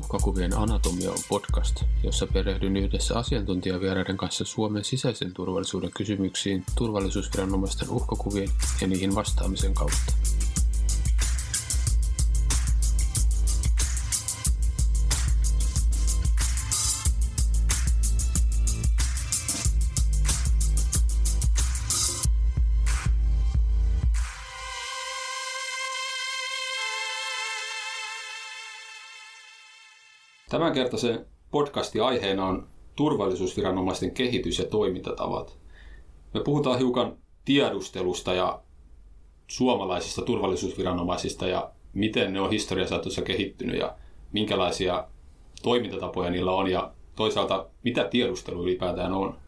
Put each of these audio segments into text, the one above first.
Uhkakuvien anatomia on podcast, jossa perehdyn yhdessä asiantuntijavieraiden kanssa Suomen sisäisen turvallisuuden kysymyksiin turvallisuusviranomaisten uhkakuvien ja niihin vastaamisen kautta. Tämänkertaisen podcastin aiheena on turvallisuusviranomaisten kehitys ja toimintatavat. Me puhutaan hiukan tiedustelusta ja suomalaisista turvallisuusviranomaisista ja miten ne on historiasaatossa kehittynyt ja minkälaisia toimintatapoja niillä on ja toisaalta mitä tiedustelu ylipäätään on.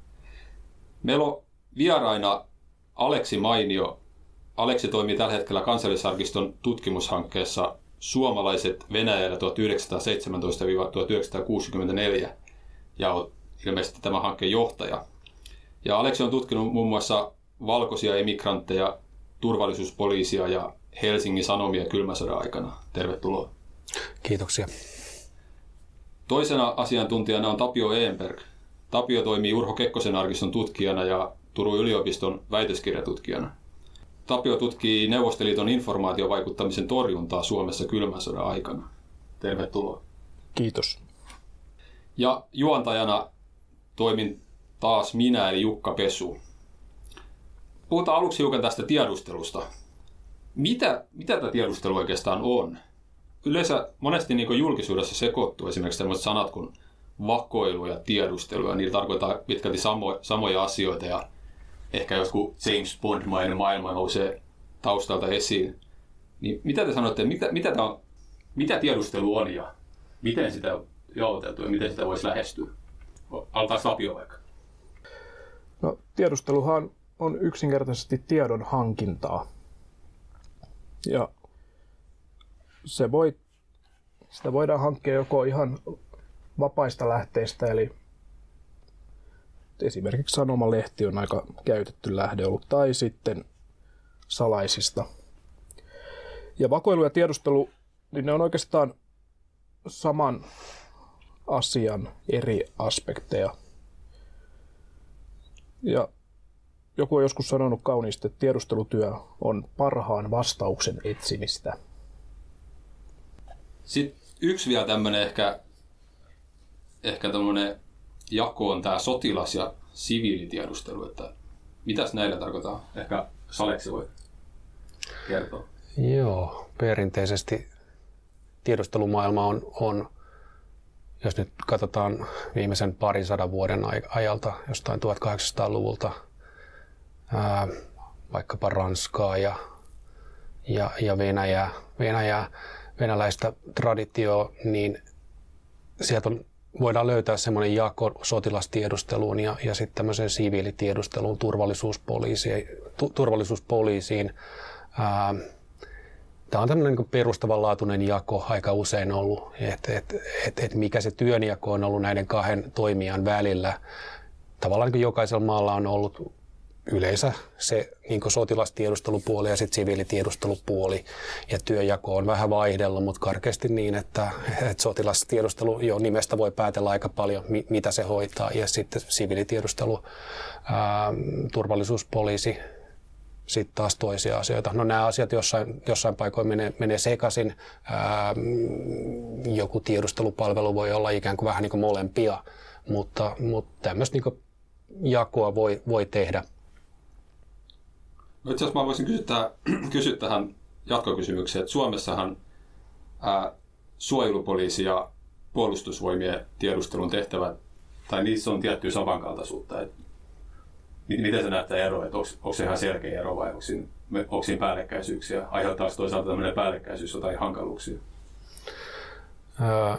Meillä on vieraina Aleksi Mainio. Aleksi toimii tällä hetkellä kansallisarkiston tutkimushankkeessa suomalaiset Venäjällä 1917-1964 ja on ilmeisesti tämä hankkeen johtaja. Ja Aleksi on tutkinut muun muassa valkoisia emigrantteja, turvallisuuspoliisia ja Helsingin Sanomia kylmäsodan aikana. Tervetuloa. Kiitoksia. Toisena asiantuntijana on Tapio Eenberg. Tapio toimii Urho Kekkosen arkiston tutkijana ja Turun yliopiston väitöskirjatutkijana. Tapio tutkii Neuvostoliiton informaatiovaikuttamisen torjuntaa Suomessa kylmän sodan aikana. Tervetuloa. Kiitos. Ja juontajana toimin taas minä, eli Jukka Pesu. Puhutaan aluksi hiukan tästä tiedustelusta. Mitä, mitä tämä tiedustelu oikeastaan on? Yleensä monesti niin julkisuudessa sekoittuu esimerkiksi sellaiset sanat kuin vakoilu ja tiedustelu, ja niillä tarkoittaa pitkälti samo, samoja asioita, ja ehkä joku James Bond-mainen maailma nousee taustalta esiin. Niin mitä te sanotte, mitä, mitä, tämä on, mitä tiedustelu on ja miten sitä on ja miten sitä voisi lähestyä? Altaa Sapio vaikka. No, tiedusteluhan on yksinkertaisesti tiedon hankintaa. Ja se voi, sitä voidaan hankkia joko ihan vapaista lähteistä, eli esimerkiksi sanomalehti on aika käytetty lähde ollut, tai sitten salaisista. Ja vakoilu ja tiedustelu, niin ne on oikeastaan saman asian eri aspekteja. Ja joku on joskus sanonut kauniisti, että tiedustelutyö on parhaan vastauksen etsimistä. Sitten yksi vielä tämmöinen ehkä, ehkä tämmöinen jako on tämä sotilas- ja siviilitiedustelu, että mitäs näillä tarkoittaa? Ehkä Saleksi voi kertoa. Joo, perinteisesti tiedustelumaailma on, on jos nyt katsotaan viimeisen parin sadan vuoden ajalta, jostain 1800-luvulta, ää, vaikkapa Ranskaa ja, ja, ja Venäjää, Venäjää, venäläistä traditioa, niin sieltä on voidaan löytää semmoinen jako sotilastiedusteluun ja, ja sitten tämmöiseen siviilitiedusteluun, turvallisuuspoliisiin. Tu, turvallisuuspoliisiin. Ää, Tämä on tämmöinen niin perustavanlaatuinen jako aika usein ollut, että et, et, et mikä se työnjako on ollut näiden kahden toimijan välillä. Tavallaan niin jokaisella maalla on ollut yleensä se niin sotilastiedustelupuoli ja sitten siviilitiedustelupuoli. Ja työjako on vähän vaihdellut, mutta karkeasti niin, että, että sotilastiedustelu jo nimestä voi päätellä aika paljon, mitä se hoitaa. Ja sitten siviilitiedustelu, ää, turvallisuuspoliisi, sitten taas toisia asioita. No nämä asiat jossain, jossain paikoin menee, menee sekaisin. Ää, joku tiedustelupalvelu voi olla ikään kuin vähän niin kuin molempia, mutta, mutta tämmöistä niin jakoa voi, voi tehdä. No itse asiassa mä voisin kysyä, kysyä tähän jatkokysymykseen, että Suomessahan ää, suojelupoliisi ja puolustusvoimien tiedustelun tehtävät, tai niissä on tiettyä samankaltaisuutta. Että miten se näyttää eroa, että onko, onko se ihan selkeä ero vai onko siinä, onko siinä päällekkäisyyksiä? Aiheuttaako toisaalta tämmöinen päällekkäisyys jotain hankaluuksia?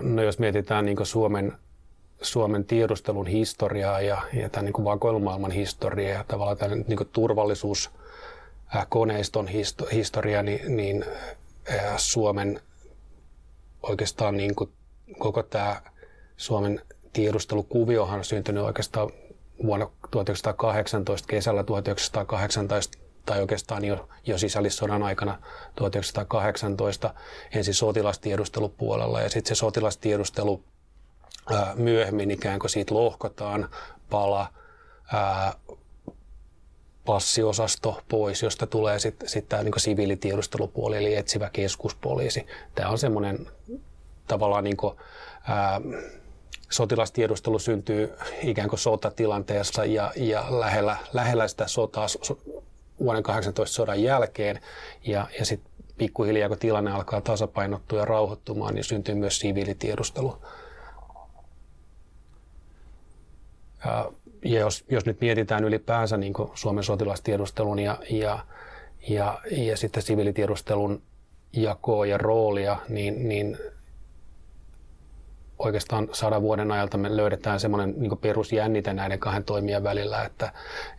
No jos mietitään niin Suomen, Suomen tiedustelun historiaa ja, ja tämän niin vakoilumaailman historiaa ja tavallaan tämän niin turvallisuus, koneiston historia, niin, niin äh, Suomen oikeastaan niin kuin koko tämä Suomen tiedustelukuviohan on syntynyt oikeastaan vuonna 1918, kesällä 1918 tai oikeastaan jo, jo sisällissodan aikana 1918 ensin sotilastiedustelupuolella ja sitten se sotilastiedustelu ää, myöhemmin ikään kuin siitä lohkotaan pala ää, passiosasto pois, josta tulee sitten sit tämä niin siviilitiedustelupuoli, eli etsivä keskuspoliisi. Tämä on semmoinen tavallaan niin kuin, ää, sotilastiedustelu syntyy ikään kuin sotatilanteessa ja, ja lähellä, lähellä sitä sotaa vuoden 18 sodan jälkeen. Ja, ja sitten pikkuhiljaa, kun tilanne alkaa tasapainottua ja rauhoittumaan, niin syntyy myös siviilitiedustelu. Ja, ja jos, jos nyt mietitään ylipäänsä niin Suomen sotilastiedustelun ja, ja, ja, ja sitten siviilitiedustelun jakoa ja roolia, niin, niin oikeastaan sadan vuoden ajalta me löydetään semmoinen niin perusjännite näiden kahden toimijan välillä, että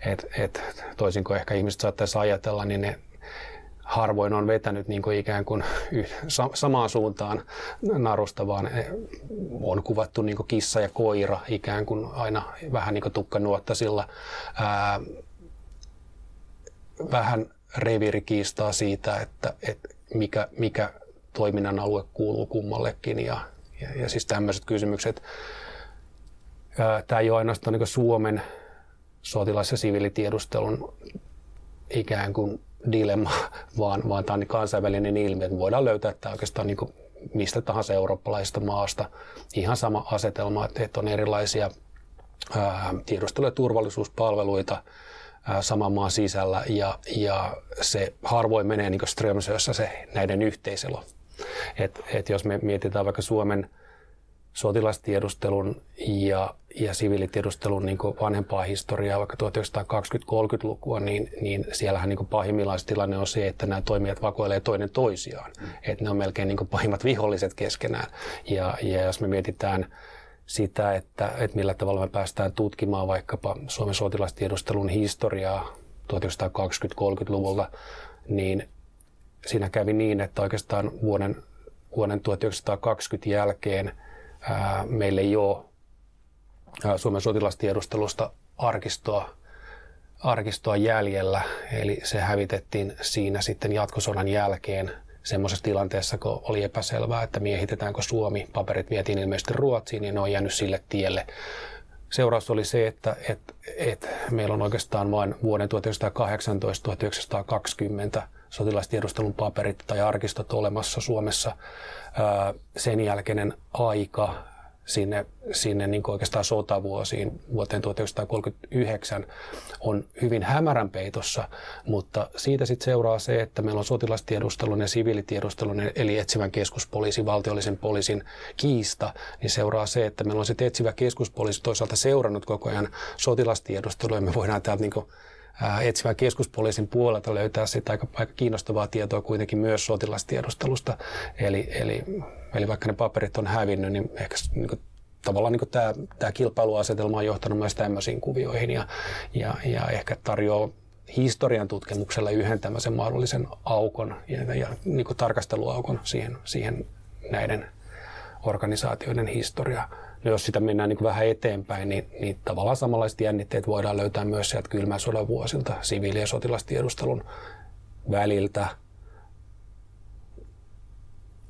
et, et, toisin kuin ehkä ihmiset saattaisi ajatella, niin ne harvoin on vetänyt niin kuin ikään kuin samaan suuntaan narusta, vaan on kuvattu niin kuin kissa ja koira ikään kuin aina vähän niin kuin tukkanuottasilla. Ää, vähän reviirikiistaa siitä, että, että mikä, mikä toiminnan alue kuuluu kummallekin ja, ja, ja siis tämmöiset kysymykset. Tämä ei ole ainoastaan niin Suomen sotilas- ja siviilitiedustelun ikään kuin dilemma, vaan, vaan tämä on niin kansainvälinen ilmiö, että voidaan löytää tämä oikeastaan niin mistä tahansa eurooppalaisesta maasta. Ihan sama asetelma, että on erilaisia tiedustelu- ja turvallisuuspalveluita saman maan sisällä ja, ja se harvoin menee niin Strömsössä se näiden yhteiselo. Et, et jos me mietitään vaikka Suomen sotilastiedustelun ja, ja siviilitiedustelun niin vanhempaa historiaa, vaikka 1920-30-lukua, niin, niin siellähän niin pahimmillaan tilanne on se, että nämä toimijat vakoilee toinen toisiaan. Mm. Että ne on melkein niin pahimmat viholliset keskenään. Ja, ja jos me mietitään sitä, että, että millä tavalla me päästään tutkimaan vaikkapa Suomen sotilastiedustelun historiaa 1920-30-luvulta, niin siinä kävi niin, että oikeastaan vuoden, vuoden 1920 jälkeen meillä ei ole Suomen sotilastiedustelusta arkistoa, arkistoa jäljellä, eli se hävitettiin siinä sitten jatkosodan jälkeen semmoisessa tilanteessa, kun oli epäselvää, että miehitetäänkö Suomi, paperit vietiin ilmeisesti Ruotsiin, niin ne on jäänyt sille tielle. Seuraus oli se, että, että, että meillä on oikeastaan vain vuoden 1918-1920 sotilastiedustelun paperit tai arkistot olemassa Suomessa. Sen jälkeinen aika sinne, sinne niin oikeastaan sotavuosiin vuoteen 1939 on hyvin hämärän peitossa, mutta siitä sitten seuraa se, että meillä on sotilastiedustelun ja siviilitiedustelun eli etsivän keskuspoliisin, valtiollisen poliisin kiista, niin seuraa se, että meillä on sitten etsivä keskuspoliisi toisaalta seurannut koko ajan sotilastiedustelua ja me voidaan täältä niin etsivän keskuspoliisin puolelta löytää sitä aika, aika kiinnostavaa tietoa kuitenkin myös sotilastiedustelusta. Eli, eli, eli vaikka ne paperit on hävinnyt, niin ehkä niin kuin, tavallaan niin tämä, tämä kilpailuasetelma on johtanut myös tämmöisiin kuvioihin ja, ja, ja ehkä tarjoaa historian tutkimuksella yhden tämmöisen mahdollisen aukon ja, ja niin tarkasteluaukon siihen, siihen näiden organisaatioiden historiaan. No jos sitä mennään niin kuin vähän eteenpäin, niin, niin tavallaan samanlaiset jännitteet voidaan löytää myös sieltä kylmän sodan vuosilta siviili- ja sotilastiedustelun väliltä.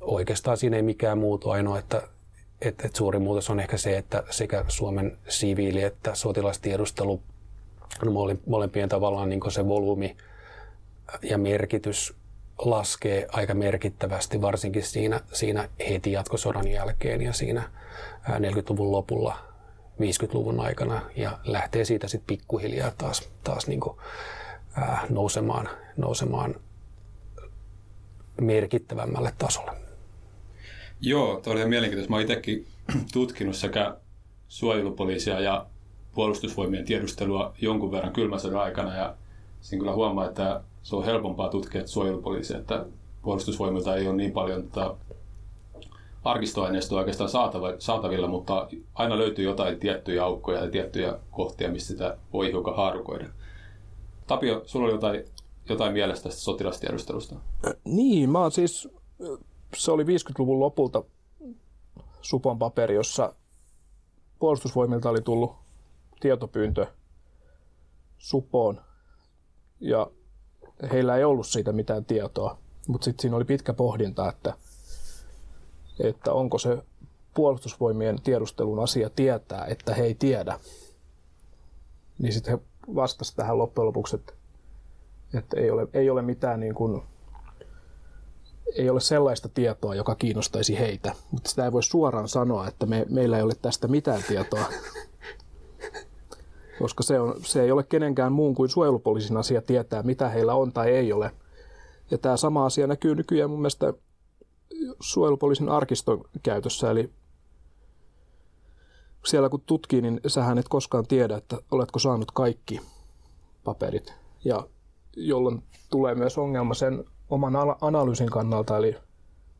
Oikeastaan siinä ei mikään muutu, ainoa, että, että, että suuri muutos on ehkä se, että sekä Suomen siviili- että sotilastiedustelu on molempien tavallaan niin se volyymi ja merkitys laskee aika merkittävästi, varsinkin siinä, siinä heti jatkosodan jälkeen ja siinä 40-luvun lopulla 50-luvun aikana ja lähtee siitä sitten pikkuhiljaa taas, taas niin kuin, ää, nousemaan, nousemaan merkittävämmälle tasolle. Joo, tuo oli mielenkiintoista. Mä itsekin tutkinut sekä suojelupoliisia ja puolustusvoimien tiedustelua jonkun verran kylmän aikana ja siinä kyllä huomaa, että se on helpompaa tutkia suojelupoliisia, että puolustusvoimilta ei ole niin paljon tota, arkistoaineistoa oikeastaan saatavilla, mutta aina löytyy jotain tiettyjä aukkoja ja tiettyjä kohtia, mistä sitä voi hiukan haarukoida. Tapio, sulla oli jotain, jotain mielestä tästä sotilastiedustelusta? Niin, mä oon siis, se oli 50-luvun lopulta Supon paperi, jossa puolustusvoimilta oli tullut tietopyyntö Supoon ja heillä ei ollut siitä mitään tietoa. Mutta sitten siinä oli pitkä pohdinta, että, että onko se puolustusvoimien tiedustelun asia tietää, että he ei tiedä. Niin sitten he vastasivat tähän loppujen lopuksi, että, että ei, ole, ei ole mitään niin kuin, ei ole sellaista tietoa, joka kiinnostaisi heitä. Mutta sitä ei voi suoraan sanoa, että me, meillä ei ole tästä mitään tietoa. Koska se, on, se ei ole kenenkään muun kuin suojelupoliisin asia tietää, mitä heillä on tai ei ole. Ja tämä sama asia näkyy nykyään mun mielestä suojelupoliisin arkiston käytössä, eli siellä kun tutkii, niin sähän et koskaan tiedä, että oletko saanut kaikki paperit. Ja jolloin tulee myös ongelma sen oman analyysin kannalta, eli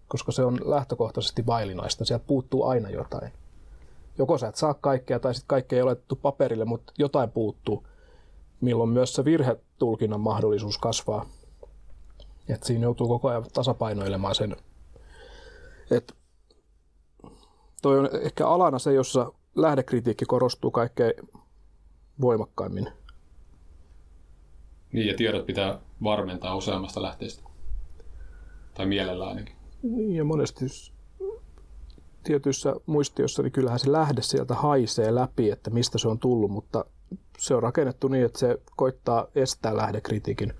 koska se on lähtökohtaisesti vaillinaista, sieltä puuttuu aina jotain. Joko sä et saa kaikkea tai sitten kaikkea ei ole otettu paperille, mutta jotain puuttuu, milloin myös se virhetulkinnan mahdollisuus kasvaa. Et siinä joutuu koko ajan tasapainoilemaan sen. Et toi on ehkä alana se, jossa lähdekritiikki korostuu kaikkein voimakkaimmin. Niin, ja tiedot pitää varmentaa useammasta lähteestä. Tai mielellä ainakin. Niin, ja monesti tietyissä muistioissa, niin kyllähän se lähde sieltä haisee läpi, että mistä se on tullut, mutta se on rakennettu niin, että se koittaa estää lähdekritiikin,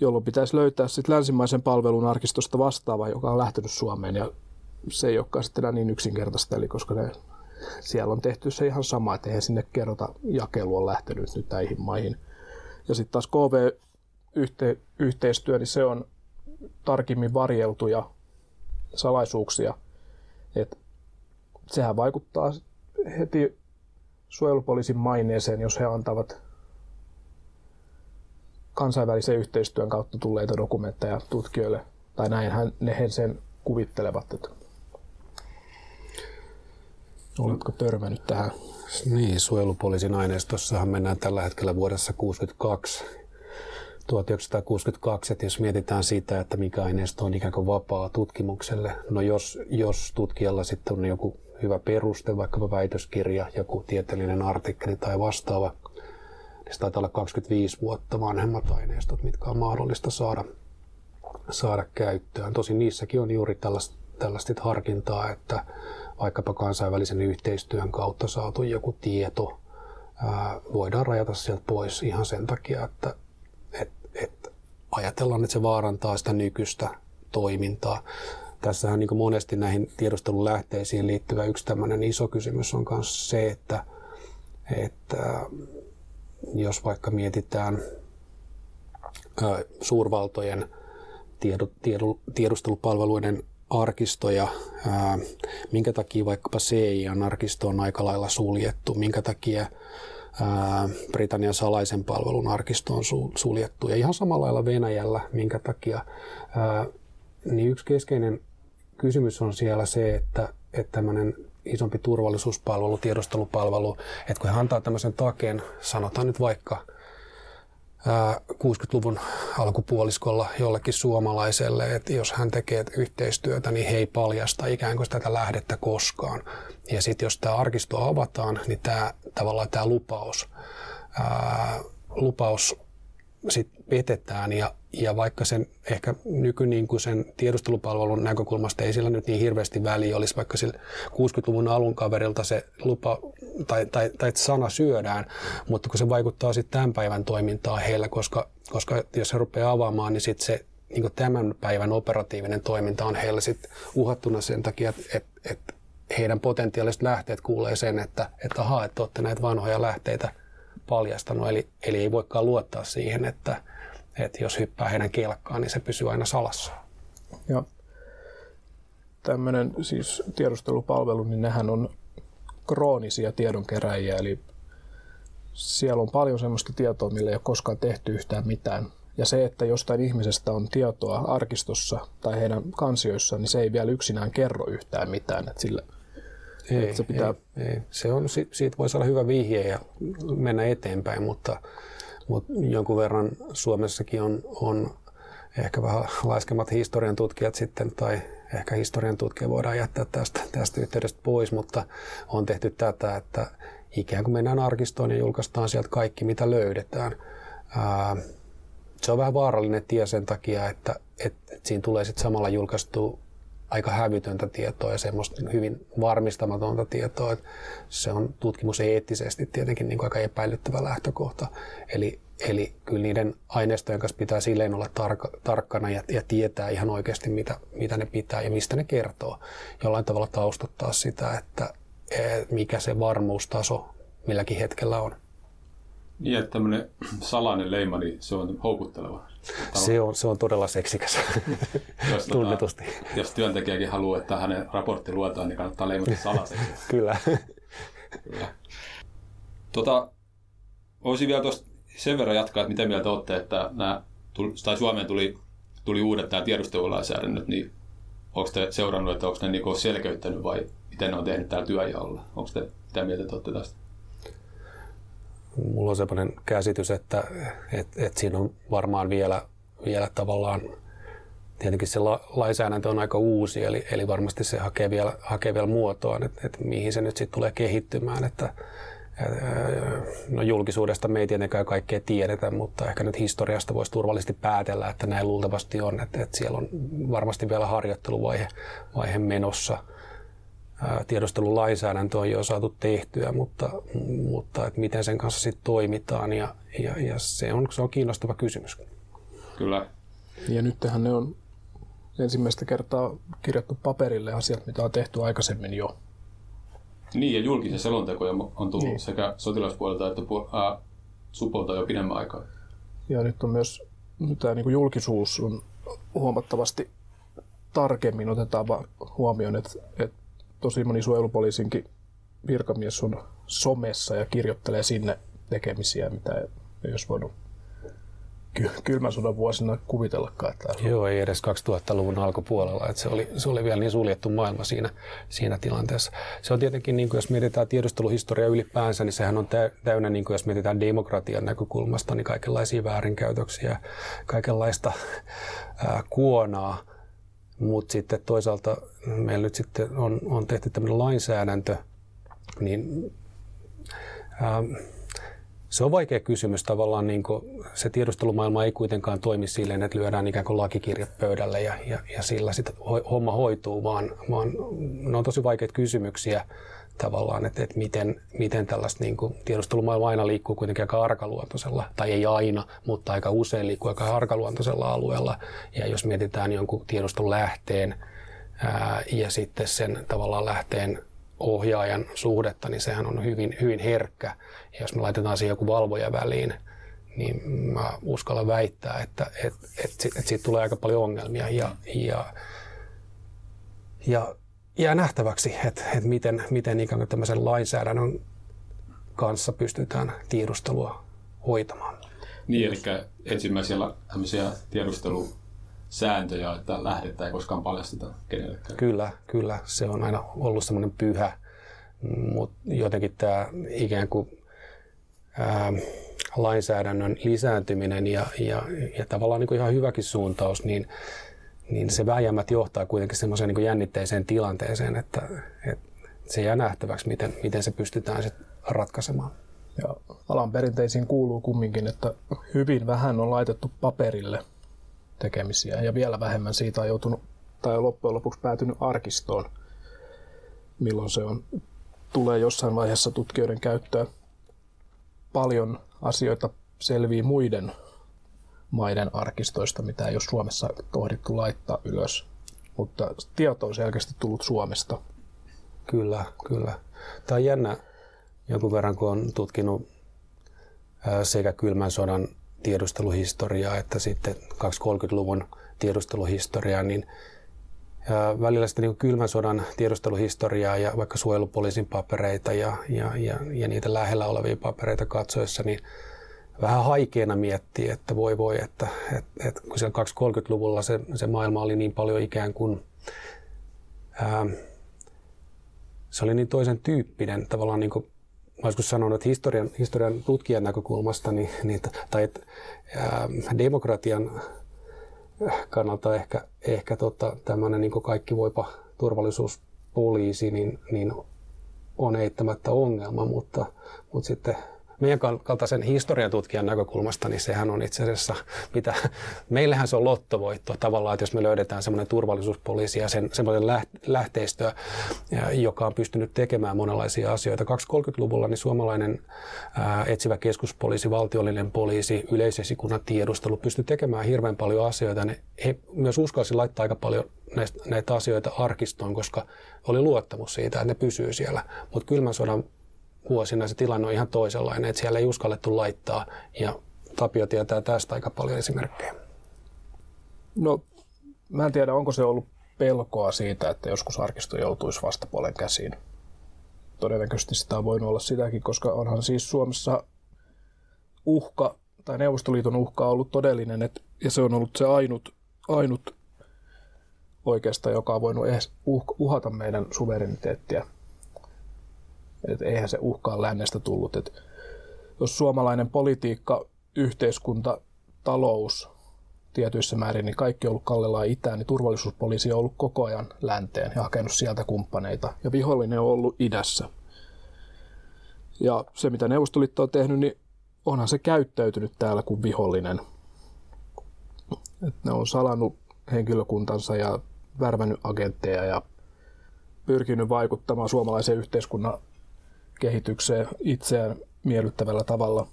jolloin pitäisi löytää sitten länsimaisen palvelun arkistosta vastaava, joka on lähtenyt Suomeen, ja se ei olekaan sitten enää niin yksinkertaista, eli koska ne, siellä on tehty se ihan sama, että eihän sinne kerrota jakelu on lähtenyt nyt näihin maihin. Ja sitten taas KV-yhteistyö, niin se on tarkemmin varjeltuja salaisuuksia. Et sehän vaikuttaa heti suojelupoliisin maineeseen, jos he antavat kansainvälisen yhteistyön kautta tulleita dokumentteja tutkijoille. Tai näinhän ne he sen kuvittelevat. Että Oletko törmännyt tähän? Niin, suojelupoliisin aineistossahan mennään tällä hetkellä vuodessa 62 1962, että jos mietitään sitä, että mikä aineisto on ikään kuin vapaa tutkimukselle, no jos, jos tutkijalla sitten on joku hyvä peruste, vaikkapa väitöskirja, joku tieteellinen artikkeli tai vastaava, niin se taitaa olla 25 vuotta vanhemmat aineistot, mitkä on mahdollista saada, saada käyttöön. Tosin niissäkin on juuri tällaista, tällaista harkintaa, että vaikkapa kansainvälisen yhteistyön kautta saatu joku tieto ää, voidaan rajata sieltä pois ihan sen takia, että ajatellaan, että se vaarantaa sitä nykyistä toimintaa. Tässähän niin monesti näihin tiedustelun lähteisiin liittyvä yksi tämmöinen iso kysymys on myös se, että, että jos vaikka mietitään suurvaltojen tiedustelupalveluiden arkistoja, minkä takia vaikkapa CIA-arkisto on aika lailla suljettu, minkä takia Britannian salaisen palvelun arkisto on suljettu. Ja ihan samalla lailla Venäjällä, minkä takia, niin yksi keskeinen kysymys on siellä se, että, että tämmöinen isompi turvallisuuspalvelu, tiedustelupalvelu, että kun he antaa tämmöisen takeen, sanotaan nyt vaikka 60-luvun alkupuoliskolla jollekin suomalaiselle, että jos hän tekee yhteistyötä, niin he ei paljasta ikään kuin tätä lähdettä koskaan. Ja sitten jos tämä arkisto avataan, niin tämä, tavallaan tämä lupaus, ää, lupaus sit petetään ja, ja vaikka sen ehkä nyky niin kuin sen tiedustelupalvelun näkökulmasta ei sillä nyt niin hirveästi väliä olisi, vaikka sillä 60-luvun alun kaverilta se lupa tai, tai, tai sana syödään, mutta kun se vaikuttaa sitten tämän päivän toimintaan heillä, koska, koska jos he rupeaa avaamaan, niin sitten se niin tämän päivän operatiivinen toiminta on heillä sitten uhattuna sen takia, että et, et heidän potentiaaliset lähteet kuulee sen, että, että ahaa, että olette näitä vanhoja lähteitä paljastanut, eli, eli ei voikaan luottaa siihen, että, että jos hyppää heidän kelkkaan, niin se pysyy aina salassa. Ja tämmöinen siis tiedustelupalvelu, niin nehän on kroonisia tiedonkeräjiä, eli siellä on paljon sellaista tietoa, millä ei ole koskaan tehty yhtään mitään. Ja se, että jostain ihmisestä on tietoa arkistossa tai heidän kansioissaan, niin se ei vielä yksinään kerro yhtään mitään. Että sillä, ei, että se, pitää... ei, ei. se on, siitä voisi olla hyvä vihje ja mennä eteenpäin, mutta, mutta jonkun verran Suomessakin on, on ehkä vähän laiskemat historian tutkijat sitten, tai ehkä historian tutkija voidaan jättää tästä, tästä yhteydestä pois, mutta on tehty tätä, että ikään kuin mennään arkistoon ja julkaistaan sieltä kaikki, mitä löydetään. Ää, se on vähän vaarallinen tie sen takia, että, että, siinä tulee sitten samalla julkaistu aika hävytöntä tietoa ja semmoista hyvin varmistamatonta tietoa. Että se on tutkimus eettisesti tietenkin niin kuin aika epäilyttävä lähtökohta. Eli, eli kyllä niiden aineistojen kanssa pitää silleen olla tarka, tarkkana ja, ja tietää ihan oikeasti, mitä, mitä ne pitää ja mistä ne kertoo. Jollain tavalla taustottaa sitä, että mikä se varmuustaso milläkin hetkellä on. Niin, että tämmöinen salainen leima, niin se on houkutteleva. Se on, se on todella seksikäs, jos, tota, tunnetusti. Tota, jos työntekijäkin haluaa, että hänen raportti luetaan, niin kannattaa leimata salaiseksi. Kyllä. Kyllä. Tota, voisin vielä tuosta sen verran jatkaa, että mitä mieltä olette, että nämä, tai Suomeen tuli, tuli uudet nämä tiedustelulainsäädännöt, niin onko te seurannut, että onko ne niinku selkeyttänyt vai miten ne on tehnyt täällä työjaolla? Onko te mitä mieltä te olette tästä? Mulla on sellainen käsitys, että, että, että siinä on varmaan vielä, vielä tavallaan, tietenkin se la, lainsäädäntö on aika uusi, eli, eli varmasti se hakee vielä, hakee vielä muotoa, että, että mihin se nyt sitten tulee kehittymään, että No julkisuudesta me ei tietenkään kaikkea tiedetä, mutta ehkä nyt historiasta voisi turvallisesti päätellä, että näin luultavasti on, että, että siellä on varmasti vielä harjoitteluvaihe vaihe menossa – tiedustelulainsäädäntö on jo saatu tehtyä, mutta, mutta että miten sen kanssa sitten toimitaan ja, ja, ja se, on, se on kiinnostava kysymys. Kyllä. Ja nythän ne on ensimmäistä kertaa kirjattu paperille asiat, mitä on tehty aikaisemmin jo. Niin, ja julkisia selontekoja on tullut niin. sekä sotilaspuolelta että pu- ää, supolta jo pidemmän aikaa. Ja nyt on myös tämä niin kuin julkisuus on huomattavasti tarkemmin otetaan huomioon, että, että tosi moni suojelupoliisinkin virkamies on somessa ja kirjoittelee sinne tekemisiä, mitä ei olisi voinut kylmän sodan vuosina kuvitellakaan. Että Joo, ei edes 2000-luvun alkupuolella. Että se, oli, se oli vielä niin suljettu maailma siinä, siinä tilanteessa. Se on tietenkin, niin kuin jos mietitään tiedusteluhistoriaa ylipäänsä, niin sehän on täynnä, niin kuin jos mietitään demokratian näkökulmasta, niin kaikenlaisia väärinkäytöksiä, kaikenlaista ää, kuonaa mutta sitten toisaalta meillä nyt sitten on, on tehty tämmöinen lainsäädäntö, niin ähm, se on vaikea kysymys. Tavallaan, niin se tiedustelumaailma ei kuitenkaan toimi silleen, että lyödään ikään kuin lakikirja pöydälle ja, ja, ja sillä sitten homma hoituu, vaan, vaan ne on tosi vaikeita kysymyksiä tavallaan, että, että miten, miten tällaista niin kuin, tiedustelumaailma aina liikkuu kuitenkin aika arkaluontoisella, tai ei aina, mutta aika usein liikkuu aika arkaluontoisella alueella. Ja jos mietitään jonkun tiedustelulähteen ää, ja sitten sen tavallaan lähteen ohjaajan suhdetta, niin sehän on hyvin, hyvin herkkä. Ja jos me laitetaan siihen joku valvoja väliin, niin mä uskallan väittää, että, että, että, että siitä tulee aika paljon ongelmia. Ja, ja, ja jää nähtäväksi, että, että miten, miten ikään kuin tämmöisen lainsäädännön kanssa pystytään tiedustelua hoitamaan. Niin, eli ensimmäisiä tämmöisiä tiedustelusääntöjä, että lähdettä ei koskaan paljasteta kenellekään. Kyllä, kyllä. Se on aina ollut semmoinen pyhä, mutta jotenkin tämä ikään kuin ää, lainsäädännön lisääntyminen ja, ja, ja tavallaan niin kuin ihan hyväkin suuntaus, niin niin se vääjäämät johtaa kuitenkin semmoiseen niin jännitteiseen tilanteeseen, että, että se jää nähtäväksi, miten, miten se pystytään sitten ratkaisemaan. Ja alan perinteisiin kuuluu kumminkin, että hyvin vähän on laitettu paperille tekemisiä ja vielä vähemmän siitä on joutunut tai loppujen lopuksi päätynyt arkistoon, milloin se on, tulee jossain vaiheessa tutkijoiden käyttöön. Paljon asioita selvii muiden maiden arkistoista, mitä ei ole Suomessa tohdittu laittaa ylös. Mutta tieto on selkeästi tullut Suomesta. Kyllä, kyllä. Tämä on jännä jonkun verran, kun on tutkinut sekä kylmän sodan tiedusteluhistoriaa että sitten 230-luvun tiedusteluhistoriaa, niin välillä sitten niin kylmän sodan tiedusteluhistoriaa ja vaikka suojelupoliisin papereita ja, ja, ja, ja niitä lähellä olevia papereita katsoessa, niin vähän haikeena miettiä, että voi voi, että, että, että kun siellä 230-luvulla se, se maailma oli niin paljon ikään kuin, ää, se oli niin toisen tyyppinen tavallaan niin kuin, mä joskus sanonut, että historian, historian tutkijan näkökulmasta, niin, niin, tai että ää, demokratian kannalta ehkä, ehkä tota, tämmöinen niin kaikki voipa turvallisuuspoliisi, niin, niin on eittämättä ongelma, mutta, mutta sitten meidän kaltaisen historiatutkijan näkökulmasta, niin sehän on itse asiassa, mitä, meillähän se on lottovoitto tavallaan, että jos me löydetään semmoinen turvallisuuspoliisi ja sen, semmoinen lähteistö, joka on pystynyt tekemään monenlaisia asioita. 2030-luvulla niin suomalainen ää, etsivä keskuspoliisi, valtiollinen poliisi, yleisesikunnan tiedustelu pystyi tekemään hirveän paljon asioita. Ne, he myös uskalsi laittaa aika paljon näitä asioita arkistoon, koska oli luottamus siitä, että ne pysyy siellä. Mutta kylmän sodan vuosina se tilanne on ihan toisenlainen, että siellä ei uskallettu laittaa ja Tapio tietää tästä aika paljon esimerkkejä. No, mä en tiedä, onko se ollut pelkoa siitä, että joskus arkisto joutuisi vastapuolen käsiin. Todennäköisesti sitä on voinut olla sitäkin, koska onhan siis Suomessa uhka tai Neuvostoliiton uhka on ollut todellinen, et, ja se on ollut se ainut, ainut oikeastaan, joka on voinut uh, uhata meidän suvereniteettia. Et eihän se uhkaan lännestä tullut. Et jos suomalainen politiikka, yhteiskunta, talous tietyissä määrin, niin kaikki on ollut kallellaan itään, niin turvallisuuspoliisi on ollut koko ajan länteen ja hakenut sieltä kumppaneita. Ja vihollinen on ollut idässä. Ja se, mitä Neuvostoliitto on tehnyt, niin onhan se käyttäytynyt täällä kuin vihollinen. Et ne on salannut henkilökuntansa ja värvännyt agentteja ja pyrkinyt vaikuttamaan suomalaisen yhteiskunnan kehitykseen itseään miellyttävällä tavalla.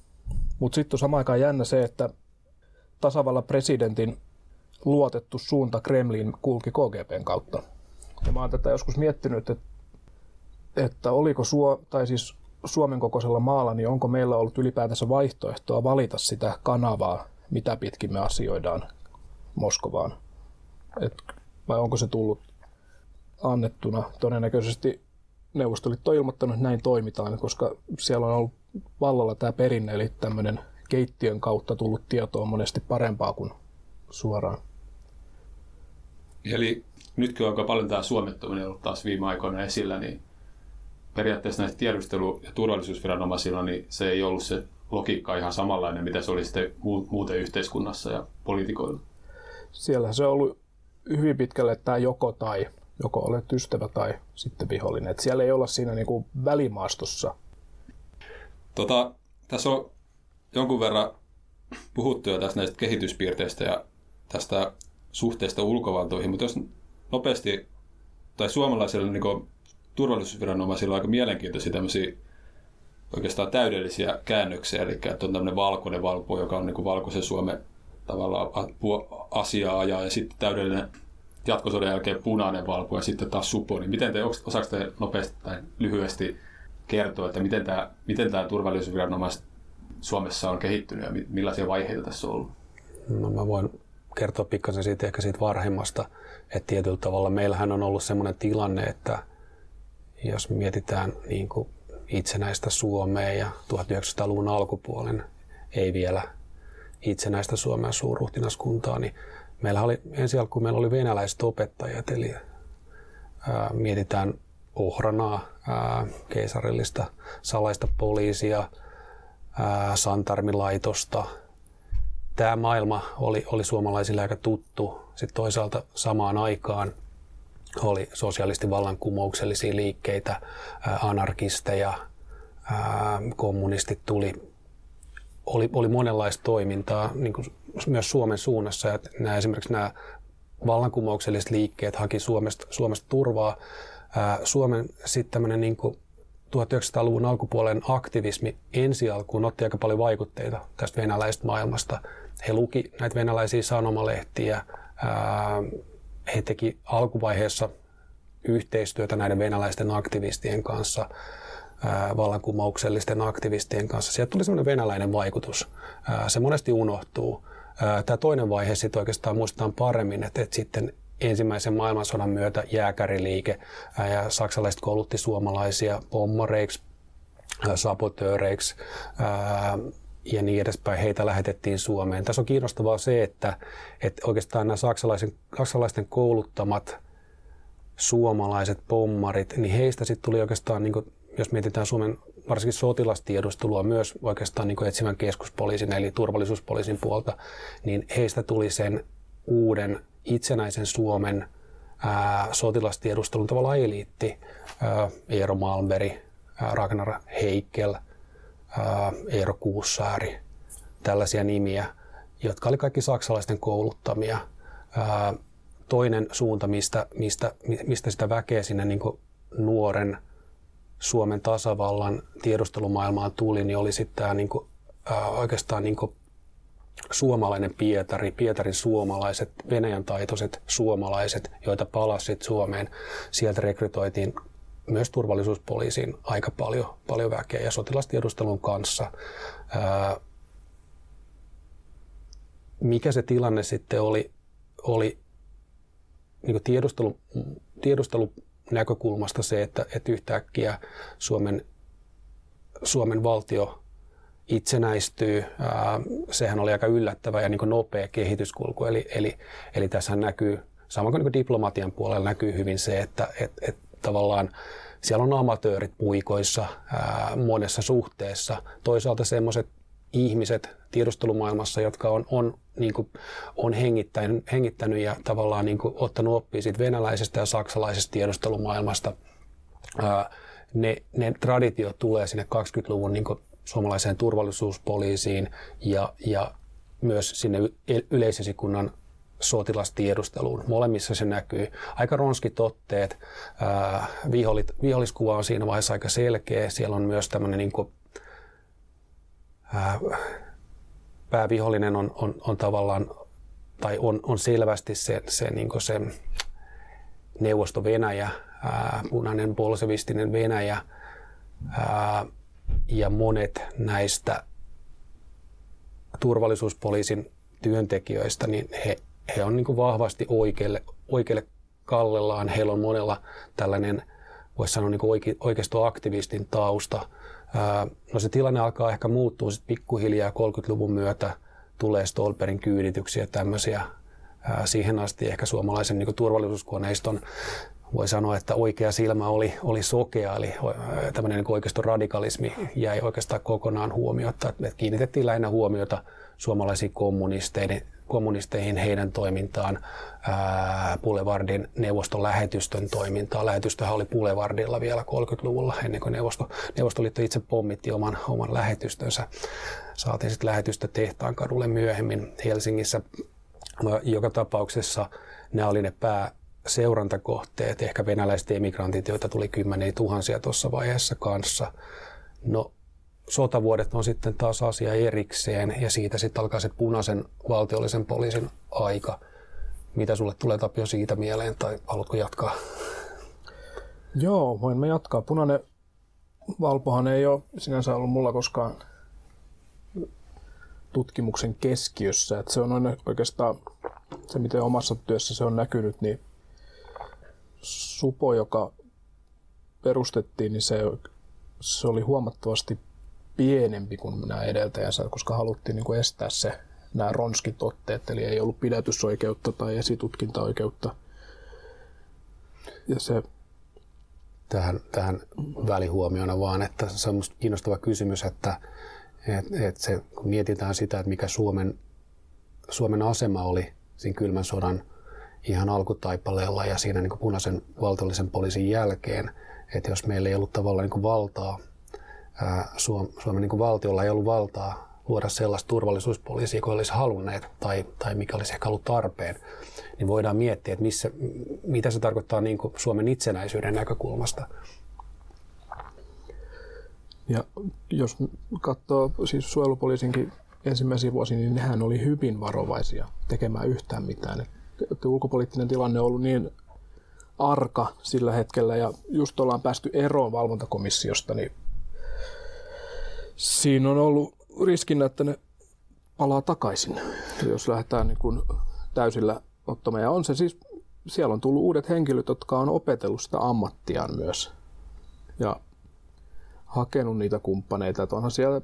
Mutta sitten on samaan aikaan jännä se, että tasavallan presidentin luotettu suunta Kremlin kulki KGPn kautta. Ja mä oon tätä joskus miettinyt, että, että oliko Suo, tai siis Suomen kokoisella maalla, niin onko meillä ollut ylipäätänsä vaihtoehtoa valita sitä kanavaa, mitä pitkin me asioidaan Moskovaan. Et, vai onko se tullut annettuna? Todennäköisesti Neuvostoliitto on ilmoittanut, että näin toimitaan, koska siellä on ollut vallalla tämä perinne, eli tämmöinen keittiön kautta tullut tieto on monesti parempaa kuin suoraan. Eli nyt kun on paljon tämä suomettuminen ollut taas viime aikoina esillä, niin periaatteessa näistä tiedustelu- ja turvallisuusviranomaisilla, niin se ei ollut se logiikka ihan samanlainen, mitä se oli sitten muuten yhteiskunnassa ja poliitikoilla. Siellä se on ollut hyvin pitkälle tämä joko tai, joko olet ystävä tai sitten vihollinen. Et siellä ei olla siinä niinku välimaastossa. Tota, tässä on jonkun verran puhuttu jo tästä näistä kehityspiirteistä ja tästä suhteesta ulkovaltoihin, mutta jos nopeasti, tai suomalaisille niin turvallisuusviranomaisilla on aika mielenkiintoisia tämmöisiä oikeastaan täydellisiä käännöksiä, eli että on tämmöinen valkoinen valpo, joka on niin valkoisen Suomen tavallaan asiaa ajaa, ja sitten täydellinen jatkosodan jälkeen punainen valpo ja sitten taas supo, niin miten te, osaako te nopeasti tai lyhyesti kertoa, että miten tämä, miten tämä turvallisuusviranomaiset Suomessa on kehittynyt ja millaisia vaiheita tässä on ollut? No mä voin kertoa pikkasen siitä ehkä siitä varhemmasta, että tietyllä tavalla meillähän on ollut sellainen tilanne, että jos mietitään niin kuin itsenäistä Suomea ja 1900-luvun alkupuolen ei vielä itsenäistä Suomen suurruhtinaskuntaa, niin meillä oli ensi alkuun meillä oli venäläiset opettajat, eli ää, mietitään Ohranaa, ää, keisarillista salaista poliisia, ää, Santarmilaitosta. Tämä maailma oli, oli suomalaisille aika tuttu. Sitten toisaalta samaan aikaan oli sosialistivallankumouksellisia liikkeitä, anarkisteja, kommunistit tuli, oli, oli monenlaista toimintaa niin kuin myös Suomen suunnassa. Että nämä, esimerkiksi nämä vallankumoukselliset liikkeet haki Suomesta, Suomesta turvaa. Suomen sitten niin 1900-luvun alkupuolen aktivismi ensi alkuun otti aika paljon vaikutteita tästä venäläisestä maailmasta. He luki näitä venäläisiä sanomalehtiä, he teki alkuvaiheessa yhteistyötä näiden venäläisten aktivistien kanssa, vallankumouksellisten aktivistien kanssa. Sieltä tuli semmoinen venäläinen vaikutus. Se monesti unohtuu. Tämä toinen vaihe sitten oikeastaan muistetaan paremmin, että, että sitten ensimmäisen maailmansodan myötä jääkäriliike ja saksalaiset koulutti suomalaisia pommareiksi, sabotööreiksi ja niin edespäin. Heitä lähetettiin Suomeen. Tässä on kiinnostavaa se, että, että oikeastaan nämä saksalaisen, saksalaisten kouluttamat suomalaiset pommarit, niin heistä sitten tuli oikeastaan, niin kuin, jos mietitään Suomen varsinkin sotilastiedustelua myös oikeastaan niin kuin etsivän keskuspoliisin eli turvallisuuspoliisin puolta, niin heistä tuli sen uuden itsenäisen Suomen ää, sotilastiedustelun tavallaan eliitti. Ää, Eero Malmberg, ää, Ragnar Heikel, ää, Eero Kuussaari, tällaisia nimiä, jotka oli kaikki saksalaisten kouluttamia. Ää, toinen suunta, mistä, mistä, mistä sitä väkeä sinne niin nuoren Suomen tasavallan tiedustelumaailmaan tuli, niin oli sitten tämä niin kuin, ää, oikeastaan niin kuin suomalainen Pietari, Pietarin suomalaiset, Venäjän taitoiset suomalaiset, joita palasit Suomeen. Sieltä rekrytoitiin myös turvallisuuspoliisiin aika paljon, paljon väkeä ja sotilastiedustelun kanssa. Ää, mikä se tilanne sitten oli, oli niin tiedustelu, tiedustelu näkökulmasta se, että, että yhtäkkiä Suomen, Suomen valtio itsenäistyy. sehän oli aika yllättävä ja niin nopea kehityskulku. Eli, eli, eli tässä näkyy, samoin kuin, niin kuin diplomatian puolella näkyy hyvin se, että et, et tavallaan siellä on amatöörit puikoissa ää, monessa suhteessa. Toisaalta semmoiset ihmiset tiedustelumaailmassa, jotka on, on, niin kuin, on hengittänyt, hengittänyt ja tavallaan niin kuin, ottanut oppia siitä venäläisestä ja saksalaisesta tiedustelumaailmasta. Ää, ne, ne traditiot tulee sinne 20-luvun niin kuin, suomalaiseen turvallisuuspoliisiin ja, ja myös sinne yleisesikunnan sotilastiedusteluun. Molemmissa se näkyy. Aika ronskit otteet. vihollit, viholliskuva on siinä vaiheessa aika selkeä. Siellä on myös tämmöinen niin kuin, ää, päävihollinen on, on, on tavallaan, tai on, on selvästi se, se, niin se neuvosto Venäjä, ää, punainen bolsevistinen Venäjä, ää, ja monet näistä turvallisuuspoliisin työntekijöistä, niin he, he on niin vahvasti oikealle, oikealle kallellaan. Heillä on monella tällainen, voisi sanoa niin oike, oikeistoaktivistin tausta. No se tilanne alkaa ehkä muuttua sitten pikkuhiljaa 30-luvun myötä. Tulee Stolperin kyydityksiä tämmöisiä. siihen asti ehkä suomalaisen niin turvallisuuskoneiston voi sanoa, että oikea silmä oli, oli sokea, eli tämmöinen niin oikeastaan radikalismi jäi oikeastaan kokonaan huomiota. että kiinnitettiin lähinnä huomiota suomalaisiin kommunisteihin, kommunisteihin heidän toimintaan, ää, Boulevardin neuvoston lähetystön toimintaan. Lähetystöhän oli Boulevardilla vielä 30-luvulla, ennen kuin neuvosto, Neuvostoliitto itse pommitti oman, oman lähetystönsä. Saatiin sitten lähetystö tehtaan kadulle myöhemmin Helsingissä. Joka tapauksessa nämä oli ne pää, seurantakohteet, ehkä venäläiset emigrantit, joita tuli kymmeniä tuhansia tuossa vaiheessa kanssa. No, sotavuodet on sitten taas asia erikseen ja siitä sitten alkaa se punaisen valtiollisen poliisin aika. Mitä sulle tulee Tapio siitä mieleen tai haluatko jatkaa? Joo, voin me jatkaa. Punainen valpohan ei ole sinänsä ollut mulla koskaan tutkimuksen keskiössä. Että se on oikeastaan se, miten omassa työssä se on näkynyt, niin supo, joka perustettiin, niin se, se oli huomattavasti pienempi kuin nämä edeltäjänsä, koska haluttiin niin kuin estää se, nämä ronskit otteet, eli ei ollut pidätysoikeutta tai esitutkintaoikeutta. Ja se... Tähän, tähän välihuomiona vaan, että se on kiinnostava kysymys, että, että, että se, kun mietitään sitä, että mikä Suomen, Suomen asema oli siinä kylmän sodan ihan alkutaipaleella ja siinä niin kuin punaisen valtiollisen poliisin jälkeen, että jos meillä ei ollut tavallaan niin kuin valtaa, Suomen niin valtiolla ei ollut valtaa luoda sellaista turvallisuuspoliisia kuin olisi halunneet tai, tai mikä olisi ehkä ollut tarpeen, niin voidaan miettiä, että missä, mitä se tarkoittaa niin kuin Suomen itsenäisyyden näkökulmasta. Ja jos katsoo siis suojelupoliisinkin ensimmäisiä vuosia, niin nehän oli hyvin varovaisia tekemään yhtään mitään että ulkopoliittinen tilanne on ollut niin arka sillä hetkellä ja just ollaan päästy eroon valvontakomissiosta, niin siinä on ollut riskinä, että ne palaa takaisin, jos lähdetään niin kuin täysillä ottamaan. Ja on se siis, siellä on tullut uudet henkilöt, jotka on opetellut sitä ammattiaan myös ja hakenut niitä kumppaneita. Että onhan siellä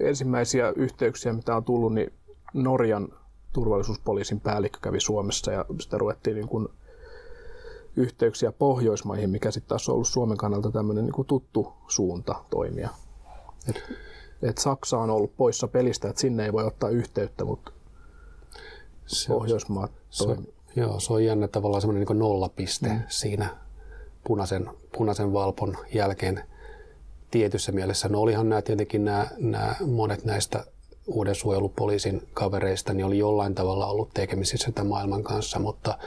ensimmäisiä yhteyksiä, mitä on tullut, niin Norjan turvallisuuspoliisin päällikkö kävi Suomessa ja sitä ruvettiin niin kuin yhteyksiä Pohjoismaihin, mikä sitten taas on ollut Suomen kannalta tämmöinen niin tuttu suunta toimia. Et, et Saksa on ollut poissa pelistä, että sinne ei voi ottaa yhteyttä, mutta se, Pohjoismaat toimii. Joo, se on jännä tavallaan semmoinen niin nollapiste mm. siinä punaisen, punaisen valpon jälkeen. tietyssä mielessä. No olihan nämä tietenkin nämä, nämä monet näistä uuden suojelupoliisin kavereista niin oli jollain tavalla ollut tekemisissä tämän maailman kanssa, mutta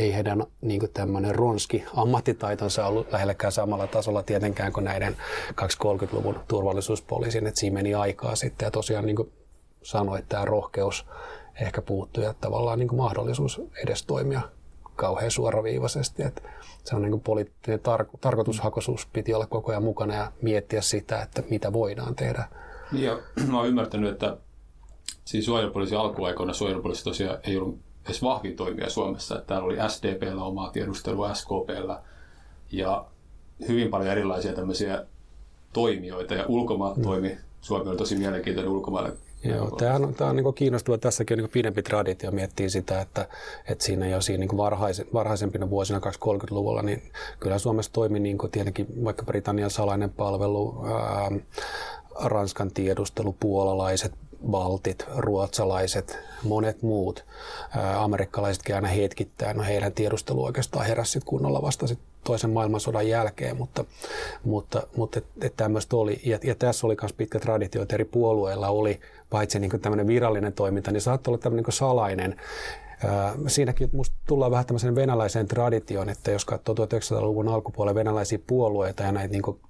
ei heidän niin tämmöinen ronski ammattitaitonsa ollut lähelläkään samalla tasolla tietenkään kuin näiden 230-luvun turvallisuuspoliisin, että siinä meni aikaa sitten ja tosiaan niin kuin sanoit, tämä rohkeus ehkä puuttui ja tavallaan niin mahdollisuus edes toimia kauhean suoraviivaisesti. Että se on niin kuin poliittinen tar- tarkoitushakoisuus piti olla koko ajan mukana ja miettiä sitä, että mitä voidaan tehdä. Niin ja mä oon ymmärtänyt, että siis suojelupoliisi alkuaikoina suojelupoliisi tosiaan ei ollut edes vahvin toimija Suomessa. Että täällä oli SDPllä omaa tiedustelua, SKPllä ja hyvin paljon erilaisia tämmöisiä toimijoita ja ulkomaat mm. toimi. Suomi oli tosi mielenkiintoinen ulkomaille Joo, tämä on, tämä on niin kiinnostava. Tässäkin on niin pidempi traditio miettii sitä, että, että siinä jo siinä niin varhaisen, varhaisempina vuosina 2030-luvulla, niin kyllä Suomessa toimi niin tietenkin vaikka Britannian salainen palvelu, ää, Ranskan tiedustelu, puolalaiset, baltit, ruotsalaiset, monet muut, amerikkalaisetkin aina hetkittäin, no heidän tiedustelu oikeastaan heräsi kunnolla vasta sit toisen maailmansodan jälkeen, mutta, mutta, mutta et, et tämmöistä oli. Ja, ja tässä oli myös pitkä traditio, että eri puolueilla oli paitsi niin tämmöinen virallinen toiminta, niin saattoi olla tämmöinen niin salainen. Siinäkin musta tullaan vähän tämmöisen venäläiseen traditioon, että jos katsoo 1900-luvun alkupuolella venäläisiä puolueita ja näitä niin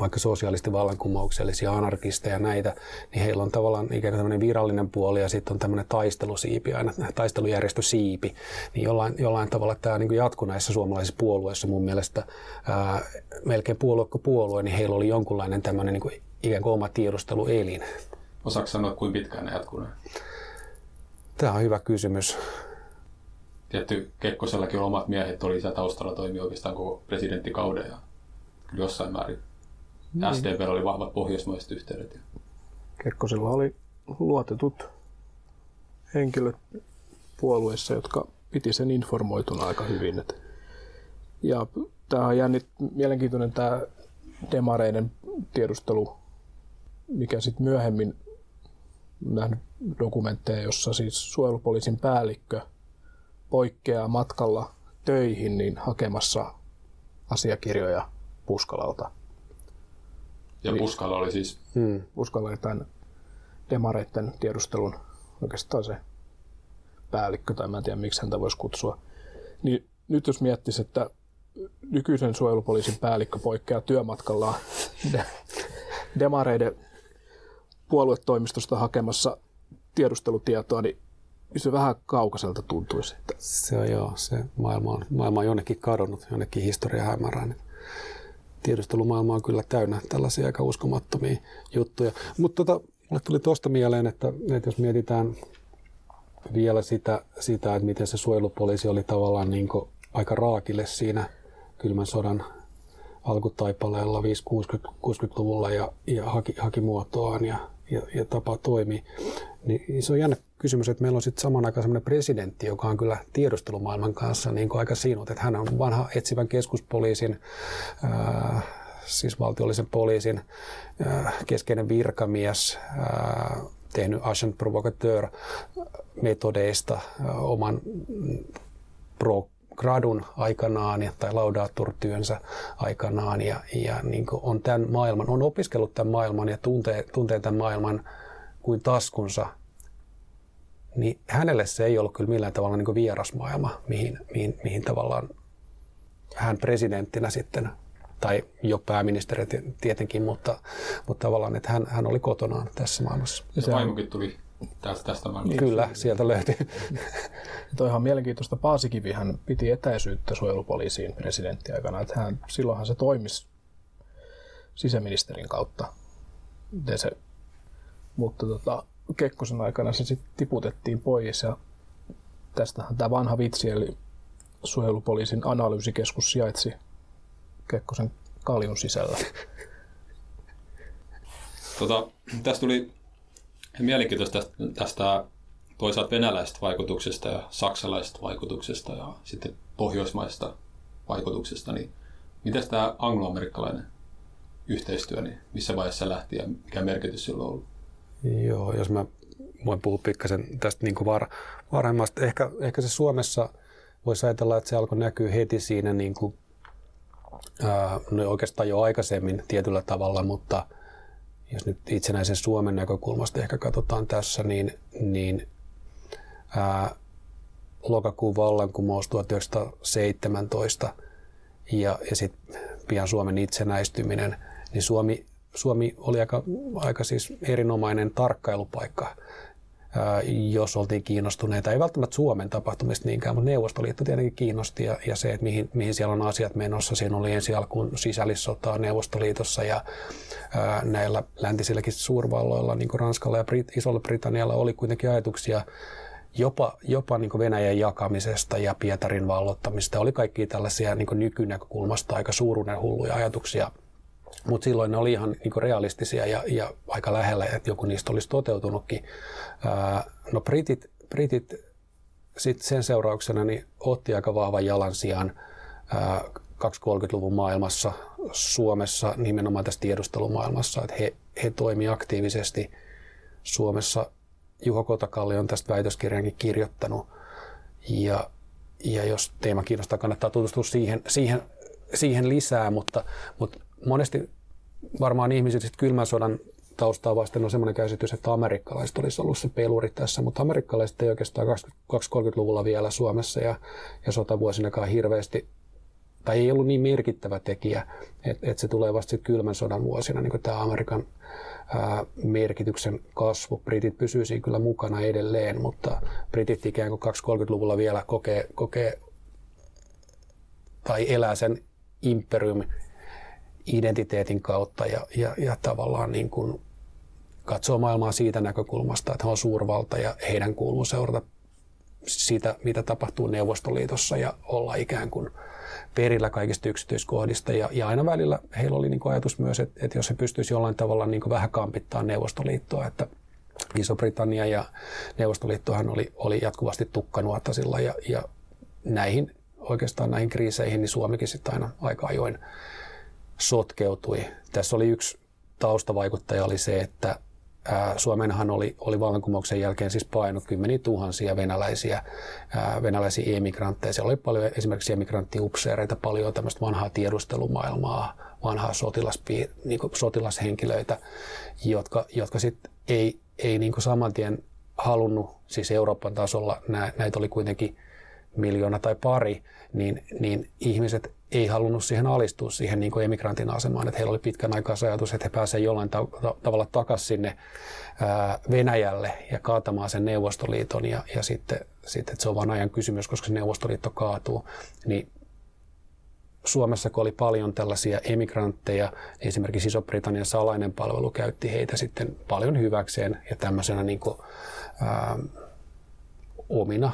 vaikka sosialistivallankumouksellisia anarkisteja näitä, niin heillä on tavallaan ikään kuin tämmöinen virallinen puoli ja sitten on tämmöinen taistelusiipi, aina taistelujärjestösiipi. Niin jollain, jollain tavalla tämä niin jatkuu näissä suomalaisissa puolueissa mun mielestä ää, melkein puolue kuin puolue, niin heillä oli jonkunlainen tämmöinen niin kuin, ikään kuin oma tiedusteluelin. Osaatko sanoa, kuinka pitkään ne jatkuu? Tämä on hyvä kysymys. Tietty Kekkosellakin omat miehet oli siellä taustalla toimi oikeastaan koko presidenttikauden ja jossain määrin niin. SDP oli vahvat pohjoismaiset yhteydet. Kekkosella oli luotetut henkilöt puolueessa, jotka piti sen informoituna aika hyvin. Ja tämä on jännit, mielenkiintoinen tämä demareiden tiedustelu, mikä sitten myöhemmin nähnyt dokumentteja, jossa siis suojelupoliisin päällikkö poikkeaa matkalla töihin niin hakemassa asiakirjoja Puskalalta. Ja Puskala oli siis? Hmm. Puskala oli tämän demareiden tiedustelun oikeastaan se päällikkö, tai mä en tiedä miksi häntä voisi kutsua. Niin nyt jos miettisi, että nykyisen suojelupoliisin päällikkö poikkeaa työmatkallaan de- demareiden puoluetoimistosta hakemassa tiedustelutietoa, niin se vähän kaukaiselta tuntuisi. Että... Se on joo, se maailma on, maailma on jonnekin kadonnut, jonnekin historia hämärään tiedustelumaailma on kyllä täynnä tällaisia aika uskomattomia juttuja. Mutta tota, mulle tuli tuosta mieleen, että, että jos mietitään vielä sitä, sitä, että miten se suojelupoliisi oli tavallaan niin aika raakille siinä kylmän sodan alkutaipaleella 5-60-luvulla ja, ja haki, haki muotoaan ja, ja, ja tapa toimii, niin se on jännä kysymys, että meillä on sitten saman aikaan sellainen presidentti, joka on kyllä tiedustelumaailman kanssa niin kuin aika sinut, että hän on vanha etsivän keskuspoliisin, ää, siis valtiollisen poliisin ää, keskeinen virkamies, ää, tehnyt agent provocateur metodeista oman pro gradun aikanaan tai laudatur-työnsä aikanaan ja, ja niin on tämän maailman, on opiskellut tämän maailman ja tuntee, tuntee tämän maailman kuin taskunsa niin hänelle se ei ollut kyllä millään tavalla niin vieras maailma, mihin, mihin, mihin tavallaan hän presidenttinä sitten, tai jo pääministeri tietenkin, mutta, mutta tavallaan, että hän, hän oli kotonaan tässä maailmassa. Ja se vaimokin tuli tästä, tästä maailmasta. Kyllä, sieltä löytyi. Toi ihan mielenkiintoista. Paasikivi hän piti etäisyyttä suojelupoliisiin presidenttiaikana. Että hän, silloinhan se toimisi sisäministerin kautta. Se, mutta tota, Kekkosen aikana se sitten tiputettiin pois ja tästähän tämä vanha vitsi, eli suojelupoliisin analyysikeskus sijaitsi Kekkosen kaljun sisällä. Tota, tästä tuli mielenkiintoista tästä, toisaalta venäläisestä vaikutuksesta ja saksalaisesta vaikutuksesta ja sitten pohjoismaista vaikutuksesta, niin miten tämä angloamerikkalainen yhteistyö, niin missä vaiheessa lähti ja mikä merkitys sillä on ollut? Joo, jos mä voin puhua pikkasen tästä niin kuin var, varhemmasta. Ehkä, ehkä se Suomessa voisi ajatella, että se alkoi näkyä heti siinä niin kuin no oikeastaan jo aikaisemmin tietyllä tavalla, mutta jos nyt itsenäisen Suomen näkökulmasta ehkä katsotaan tässä, niin, niin ää, lokakuun vallankumous 1917 ja, ja sitten pian Suomen itsenäistyminen, niin Suomi, Suomi oli aika, aika siis erinomainen tarkkailupaikka jos oltiin kiinnostuneita, ei välttämättä Suomen tapahtumista niinkään, mutta Neuvostoliitto tietenkin kiinnosti ja, ja se, että mihin, mihin siellä on asiat menossa. Siinä oli ensi alkuun sisällissotaa Neuvostoliitossa ja ää, näillä läntisilläkin suurvalloilla, niin kuin Ranskalla ja Brit- Isolla Britannialla oli kuitenkin ajatuksia jopa, jopa niin Venäjän jakamisesta ja Pietarin vallottamista. Oli kaikki tällaisia niin nykynäkökulmasta aika suuruuden hulluja ajatuksia – mutta silloin ne oli ihan niin realistisia ja, ja aika lähellä, että joku niistä olisi toteutunutkin. Ää, no britit, britit sit sen seurauksena niin otti aika vahvan jalansijan 230-luvun maailmassa, Suomessa nimenomaan tässä tiedustelumaailmassa, että he, he toimivat aktiivisesti Suomessa. Juho Kotakalli on tästä väitöskirjankin kirjoittanut ja, ja jos teema kiinnostaa, kannattaa tutustua siihen, siihen, siihen lisää, mutta, mutta monesti varmaan ihmiset kylmän sodan taustaa vasten on semmoinen käsitys, että amerikkalaiset olisi ollut se peluri tässä, mutta amerikkalaiset ei oikeastaan 20-30-luvulla vielä Suomessa ja, ja sotavuosinakaan hirveästi, tai ei ollut niin merkittävä tekijä, että, että se tulee vasta sitten kylmän sodan vuosina, niin tämä Amerikan ää, merkityksen kasvu. Britit pysyy siinä kyllä mukana edelleen, mutta britit ikään kuin 20-30-luvulla vielä kokee, kokee tai elää sen imperium identiteetin kautta ja, ja, ja tavallaan niin kuin katsoo maailmaa siitä näkökulmasta, että he on suurvalta ja heidän kuuluu seurata sitä, mitä tapahtuu Neuvostoliitossa ja olla ikään kuin perillä kaikista yksityiskohdista. Ja, ja aina välillä heillä oli niin kuin ajatus myös, että, että jos he pystyisi jollain tavalla niin kuin vähän kampittaa Neuvostoliittoa, että Iso-Britannia ja Neuvostoliittohan oli, oli jatkuvasti tukkanuotasilla ja, ja näihin oikeastaan näihin kriiseihin, niin Suomikin sitten aina aika ajoin sotkeutui. Tässä oli yksi taustavaikuttaja oli se, että Suomenhan oli, oli vallankumouksen jälkeen siis painut kymmeniä tuhansia venäläisiä, venäläisiä emigrantteja. Siellä oli paljon esimerkiksi emigranttiupseereita, paljon tämmöistä vanhaa tiedustelumaailmaa, vanhaa sotilaspii, niin sotilashenkilöitä, jotka, jotka sitten ei, ei niin saman tien halunnut, siis Euroopan tasolla nä, näitä oli kuitenkin miljoona tai pari, niin, niin ihmiset ei halunnut siihen alistua siihen niin kuin emigrantin asemaan, että heillä oli pitkän aikaa ajatus, että he pääsevät jollain ta- ta- tavalla takaisin sinne ää, Venäjälle ja kaatamaan sen Neuvostoliiton ja, ja sitten, sitten että se on vain ajan kysymys, koska se Neuvostoliitto kaatuu, niin Suomessa, kun oli paljon tällaisia emigrantteja, esimerkiksi Iso-Britannian salainen palvelu käytti heitä sitten paljon hyväkseen ja tämmöisenä niin kuin, ää, omina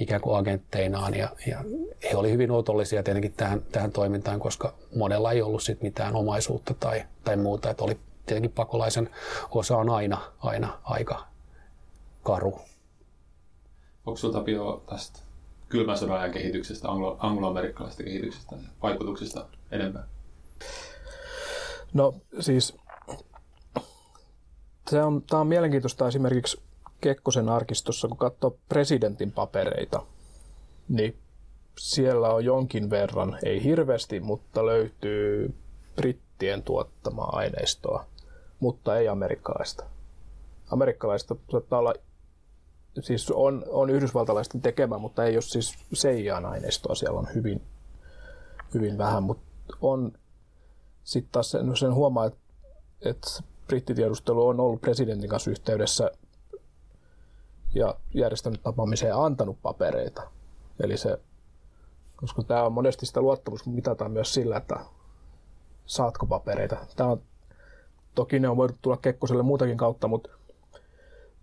ikään kuin agentteinaan ja, ja he olivat hyvin otollisia tietenkin tähän, tähän toimintaan, koska monella ei ollut sit mitään omaisuutta tai, tai muuta, että oli tietenkin pakolaisen osa on aina, aina aika karu. Onko sinulla Tapio tästä kylmän sodan ajan kehityksestä, anglo- angloamerikkalaisesta kehityksestä ja vaikutuksista enemmän? No siis se on, tämä on mielenkiintoista esimerkiksi Kekkosen arkistossa, kun katsoo presidentin papereita, niin siellä on jonkin verran, ei hirveästi, mutta löytyy brittien tuottamaa aineistoa, mutta ei amerikkalaista. Amerikkalaista saattaa olla, siis on, on yhdysvaltalaisten tekemä, mutta ei ole siis Seijan aineistoa, siellä on hyvin, hyvin vähän, mutta on sitten taas sen, sen huomaa, että, että brittitiedustelu on ollut presidentin kanssa yhteydessä ja järjestänyt tapaamiseen antanut papereita. Eli se, koska tämä on monesti sitä luottamus mitataan myös sillä, että saatko papereita. Tämä on, toki ne on voinut tulla Kekkoselle muutakin kautta, mutta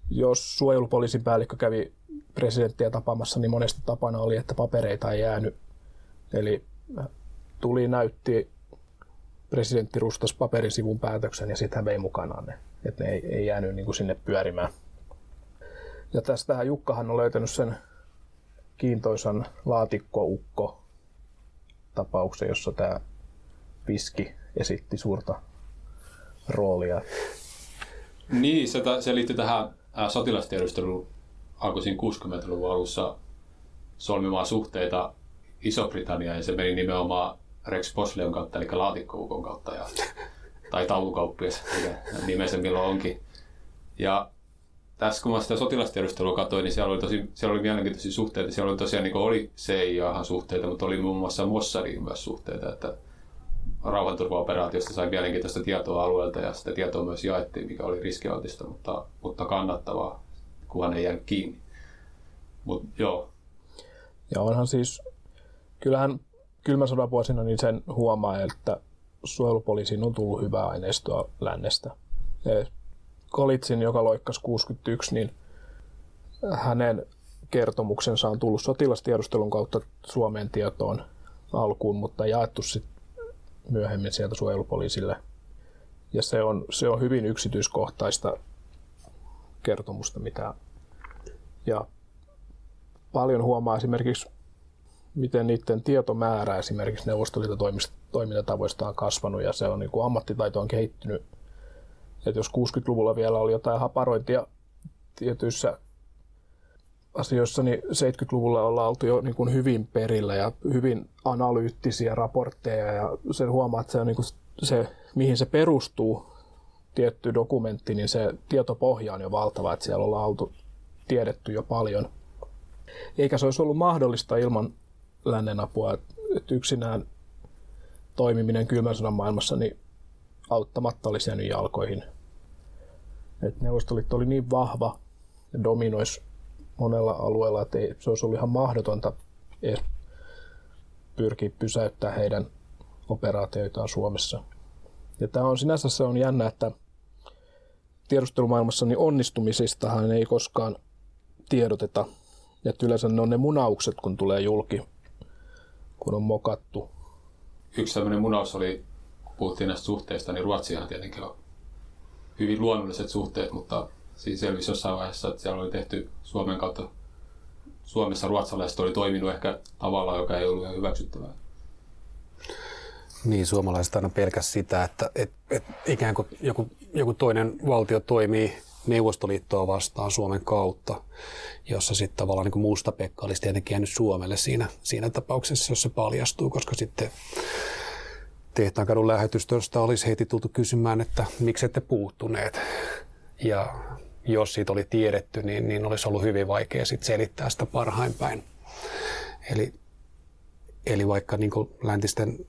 jos suojelupoliisin päällikkö kävi presidenttiä tapaamassa, niin monesti tapana oli, että papereita ei jäänyt. Eli tuli, näytti, presidentti rustas paperisivun päätöksen ja hän vei mukanaan ne. Että ne ei, ei jäänyt niin kuin sinne pyörimään. Ja tästähän Jukkahan on löytänyt sen kiintoisan laatikkoukko tapauksen, jossa tämä Piski esitti suurta roolia. Niin, se, se liittyy tähän sotilastiedusteluun alkuisin 60-luvun alussa solmimaan suhteita Iso-Britanniaan ja se meni nimenomaan Rex Posleon kautta, eli laatikkoukon kautta, ja, tai taulukauppias, mikä nimensä milloin onkin. Ja tässä kun mä sitä sotilastiedustelua katsoin, niin siellä oli, tosi, siellä oli mielenkiintoisia suhteita. Siellä oli tosiaan niin oli CIA suhteita, mutta oli muun muassa Mossadiin myös suhteita, että rauhanturvaoperaatiosta sai mielenkiintoista tietoa alueelta ja sitä tietoa myös jaettiin, mikä oli riskialtista, mutta, mutta kannattavaa, kunhan ei jäänyt kiinni. Mut, joo. Ja onhan siis, kyllähän kylmän sodan vuosina niin sen huomaa, että suojelupoliisiin on tullut hyvää aineistoa lännestä. Kolitsin, joka loikkasi 61, niin hänen kertomuksensa on tullut sotilastiedustelun kautta Suomen tietoon alkuun, mutta jaettu sitten myöhemmin sieltä suojelupoliisille. Ja se on, se on hyvin yksityiskohtaista kertomusta, mitä ja paljon huomaa esimerkiksi, miten niiden tietomäärä esimerkiksi Neuvostoliiton toimintatavoista on kasvanut ja se on niin kuin ammattitaito on kehittynyt. Että jos 60-luvulla vielä oli jotain haparointia tietyissä asioissa, niin 70-luvulla ollaan oltu jo niin kuin hyvin perillä ja hyvin analyyttisiä raportteja ja sen huomaa, että se on niin kuin se, mihin se perustuu, tietty dokumentti, niin se tietopohja on jo valtava, että siellä ollaan oltu tiedetty jo paljon. Eikä se olisi ollut mahdollista ilman lännen apua, että yksinään toimiminen kylmän sodan maailmassa niin auttamatta olisi jäänyt jalkoihin. Et Neuvostoliitto oli niin vahva ja dominoisi monella alueella, että ei, se olisi ollut ihan mahdotonta edes pyrkiä pysäyttää heidän operaatioitaan Suomessa. Ja tämä on sinänsä se on jännä, että tiedustelumaailmassa niin onnistumisistahan ei koskaan tiedoteta. Että yleensä ne on ne munaukset, kun tulee julki, kun on mokattu. Yksi tämmöinen munaus oli, puhuttiin näistä suhteista, niin Ruotsihan tietenkin on hyvin luonnolliset suhteet, mutta siinä selvisi jossain vaiheessa, että siellä oli tehty Suomen kautta, Suomessa ruotsalaiset oli toiminut ehkä tavalla, joka ei ollut ihan hyväksyttävää. Niin, suomalaiset aina pelkäs sitä, että et, et ikään kuin joku, joku toinen valtio toimii Neuvostoliittoa vastaan Suomen kautta, jossa sitten tavallaan niin musta Pekka olisi tietenkin jäänyt Suomelle siinä, siinä tapauksessa, jos se paljastuu, koska sitten tehtaankadun lähetystöstä olisi heti tultu kysymään, että miksi ette puuttuneet. Ja jos siitä oli tiedetty, niin, niin olisi ollut hyvin vaikea sit selittää sitä parhain päin. Eli, eli vaikka niin läntisten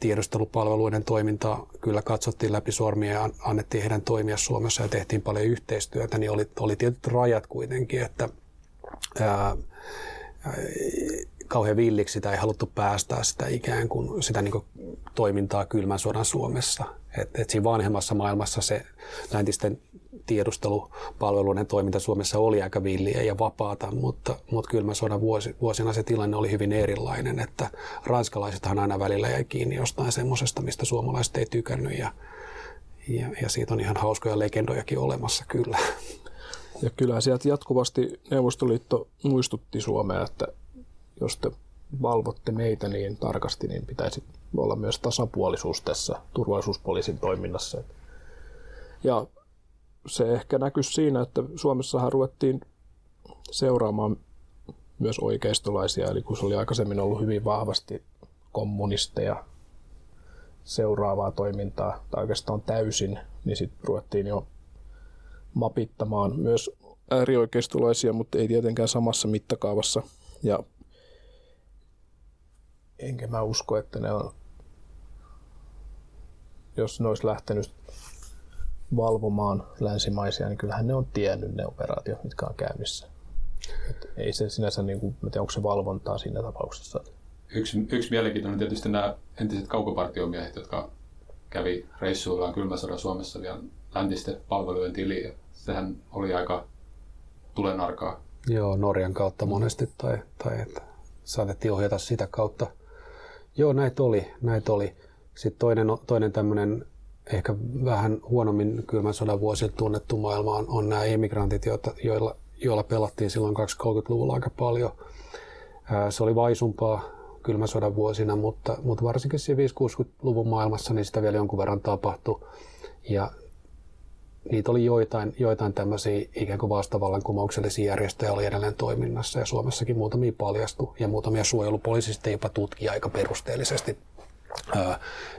tiedustelupalveluiden toimintaa kyllä katsottiin läpi sormia ja annettiin heidän toimia Suomessa ja tehtiin paljon yhteistyötä, niin oli, oli tietyt rajat kuitenkin, että ää, kauhean villiksi sitä ei haluttu päästää sitä ikään kuin sitä niin kuin toimintaa kylmän sodan Suomessa. Et, et siinä vanhemmassa maailmassa se läntisten tiedustelupalveluiden toiminta Suomessa oli aika villiä ja vapaata, mutta, mutta kylmän sodan vuosi, vuosina se tilanne oli hyvin erilainen, että ranskalaisethan aina välillä jäi kiinni jostain semmoisesta, mistä suomalaiset ei tykännyt ja, ja, ja siitä on ihan hauskoja legendojakin olemassa kyllä. Ja kyllä sieltä jatkuvasti Neuvostoliitto muistutti Suomea, että jos te valvotte meitä niin tarkasti, niin pitäisi olla myös tasapuolisuus tässä turvallisuuspoliisin toiminnassa. Ja se ehkä näkyy siinä, että Suomessahan ruvettiin seuraamaan myös oikeistolaisia, eli kun se oli aikaisemmin ollut hyvin vahvasti kommunisteja seuraavaa toimintaa, tai oikeastaan täysin, niin sitten ruvettiin jo mapittamaan myös äärioikeistolaisia, mutta ei tietenkään samassa mittakaavassa. Ja enkä mä usko, että ne on, jos ne olisi lähtenyt valvomaan länsimaisia, niin kyllähän ne on tiennyt ne operaatiot, mitkä on käynnissä. Et ei se sinänsä, niin kuin, tiedä, onko se valvontaa siinä tapauksessa. Yksi, yksi mielenkiintoinen tietysti nämä entiset kaukopartiomiehet, jotka kävi reissuillaan kylmäsodan Suomessa vielä läntisten palvelujen tiliin. Sehän oli aika tulenarkaa. Joo, Norjan kautta monesti tai, tai että saatettiin ohjata sitä kautta. Joo, näitä oli, näitä oli. Sitten toinen, toinen tämmöinen ehkä vähän huonommin kylmän sodan vuosilta tunnettu maailma on, on nämä emigrantit, joita, joilla, joilla pelattiin silloin 20-30-luvulla aika paljon. Se oli vaisumpaa kylmän sodan vuosina, mutta, mutta varsinkin siinä 50-60-luvun maailmassa niin sitä vielä jonkun verran tapahtui. Ja niitä oli joitain, joitain tämmöisiä ikään kuin vastavallankumouksellisia järjestöjä oli edelleen toiminnassa ja Suomessakin muutamia paljastui ja muutamia suojelupoliisista jopa tutki aika perusteellisesti.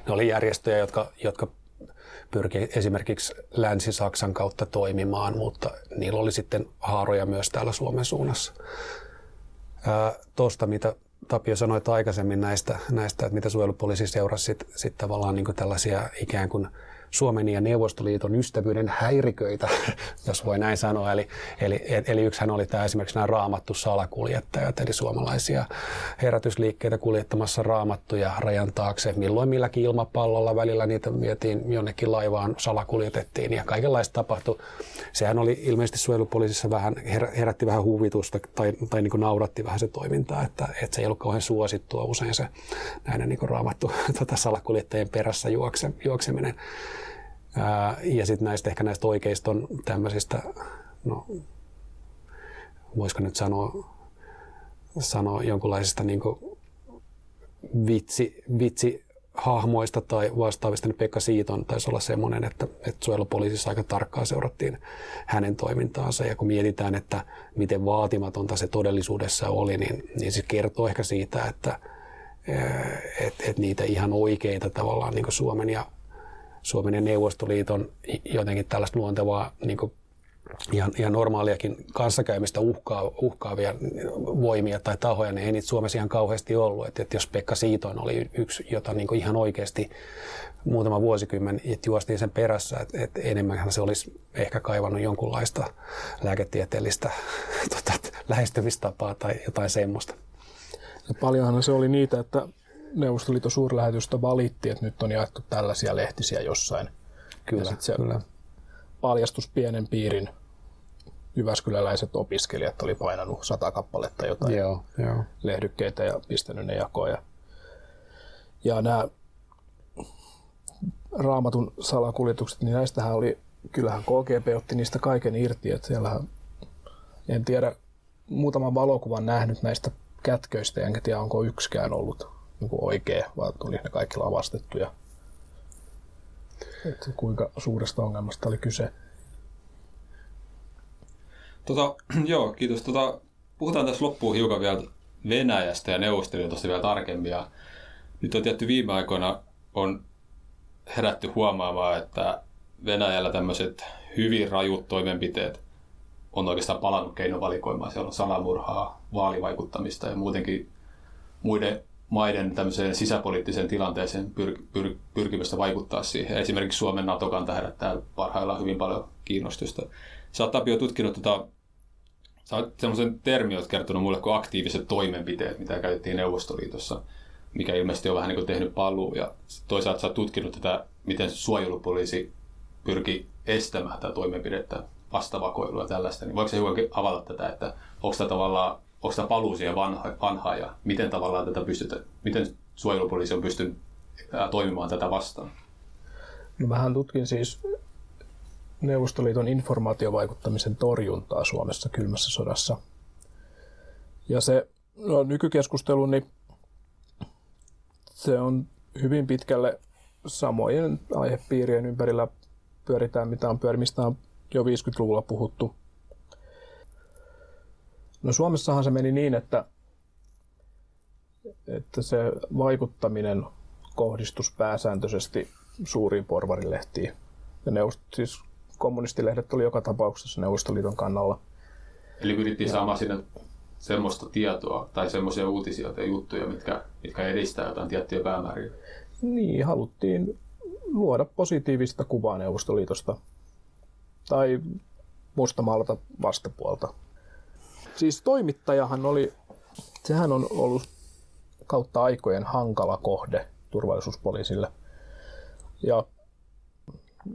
Ne oli järjestöjä, jotka, jotka pyrki esimerkiksi Länsi-Saksan kautta toimimaan, mutta niillä oli sitten haaroja myös täällä Suomen suunnassa. Tuosta, mitä Tapio sanoi aikaisemmin näistä, näistä että mitä suojelupoliisi seurasi sit, sit tavallaan niin tällaisia ikään kuin – Suomen ja Neuvostoliiton ystävyyden häiriköitä, jos voi näin sanoa. Eli, eli, eli yksihän oli tämä esimerkiksi nämä raamattu salakuljettajat, eli suomalaisia herätysliikkeitä kuljettamassa raamattuja rajan taakse. Milloin milläkin ilmapallolla välillä niitä vietiin jonnekin laivaan, salakuljetettiin ja kaikenlaista tapahtui. Sehän oli ilmeisesti suojelupoliisissa vähän, herätti vähän huvitusta tai, tai niin nauratti vähän se toimintaa, että, että se ei ollut kauhean suosittua usein se näiden niin raamattu tota, salakuljettajien perässä juokse, juokseminen. Ää, ja sitten näistä ehkä näistä oikeiston tämmöisistä, no voisiko nyt sanoa, sanoa jonkunlaisista niin vitsi, vitsi hahmoista tai vastaavista, niin Pekka Siiton taisi olla semmoinen, että, että suojelupoliisissa aika tarkkaan seurattiin hänen toimintaansa. Ja kun mietitään, että miten vaatimatonta se todellisuudessa oli, niin, niin se kertoo ehkä siitä, että et, et niitä ihan oikeita tavallaan niin Suomen ja Suomen ja Neuvostoliiton jotenkin tällaista luontevaa niin kuin ihan, ihan normaaliakin kanssakäymistä uhkaa, uhkaavia voimia tai tahoja, niin ei niitä Suomessa ihan kauheasti ollut. Että, että jos Pekka Siitoin oli yksi, jota niin ihan oikeasti muutama vuosikymmen että juostiin sen perässä, että, että enemmän se olisi ehkä kaivannut jonkunlaista lääketieteellistä tota, lähestymistapaa tai jotain semmoista. Ja paljonhan se oli niitä, että Neuvostoliiton suurlähetystä valitti, että nyt on jaettu tällaisia lehtisiä jossain. Kyllä, ja se kyllä. paljastus pienen piirin Jyväskyläläiset opiskelijat oli painanut sata kappaletta jotain joo, joo. lehdykkeitä ja pistänyt ne jakoon. Ja, ja nämä raamatun salakuljetukset, niin näistähän oli, kyllähän KGB otti niistä kaiken irti, että siellähän, en tiedä, muutaman valokuvan nähnyt näistä kätköistä, enkä tiedä onko yksikään ollut niin oikea, vaan tuli ne kaikki lavastettuja. Että kuinka suuresta ongelmasta oli kyse. Tota, joo, kiitos. Tota, puhutaan tässä loppuun hiukan vielä Venäjästä ja Neuvostoliitosta vielä tarkemmin. Ja nyt on tietty viime aikoina on herätty huomaamaan, että Venäjällä tämmöiset hyvin rajut toimenpiteet on oikeastaan palannut keinovalikoimaan. Siellä on salamurhaa, vaalivaikuttamista ja muutenkin muiden maiden tämmöiseen sisäpoliittiseen tilanteeseen pyr, pyr, pyrkimystä vaikuttaa siihen. Esimerkiksi Suomen NATO-kanta herättää parhaillaan hyvin paljon kiinnostusta. Sä oot Tapio tutkinut tota, sä oot semmoisen termi oot kertonut mulle kuin aktiiviset toimenpiteet, mitä käytettiin Neuvostoliitossa, mikä ilmeisesti on vähän niin kuin tehnyt paluu. Ja toisaalta sä oot tutkinut tätä, miten suojelupoliisi pyrki estämään tätä toimenpidettä, vastavakoilua ja tällaista. Niin voiko se avata tätä, että onko tämä tavallaan onko tämä paluu siihen vanha, vanhaan ja miten tavallaan tätä pystytä, miten suojelupoliisi on pystynyt toimimaan tätä vastaan? No vähän tutkin siis Neuvostoliiton informaatiovaikuttamisen torjuntaa Suomessa kylmässä sodassa. Ja se no, nykykeskustelu, niin se on hyvin pitkälle samojen aihepiirien ympärillä pyöritään, mitä on pyörimistä on jo 50-luvulla puhuttu. No Suomessahan se meni niin, että, että se vaikuttaminen kohdistus pääsääntöisesti suuriin porvarilehtiin. Ja neuvust, siis kommunistilehdet oli joka tapauksessa Neuvostoliiton kannalla. Eli pyrittiin ja. saamaan sinne semmoista tietoa tai semmoisia uutisia tai juttuja, mitkä, mitkä edistää jotain tiettyjä päämääriä. Niin, haluttiin luoda positiivista kuvaa Neuvostoliitosta tai mustamaalata vastapuolta. Siis toimittajahan oli, sehän on ollut kautta aikojen hankala kohde turvallisuuspoliisille. Ja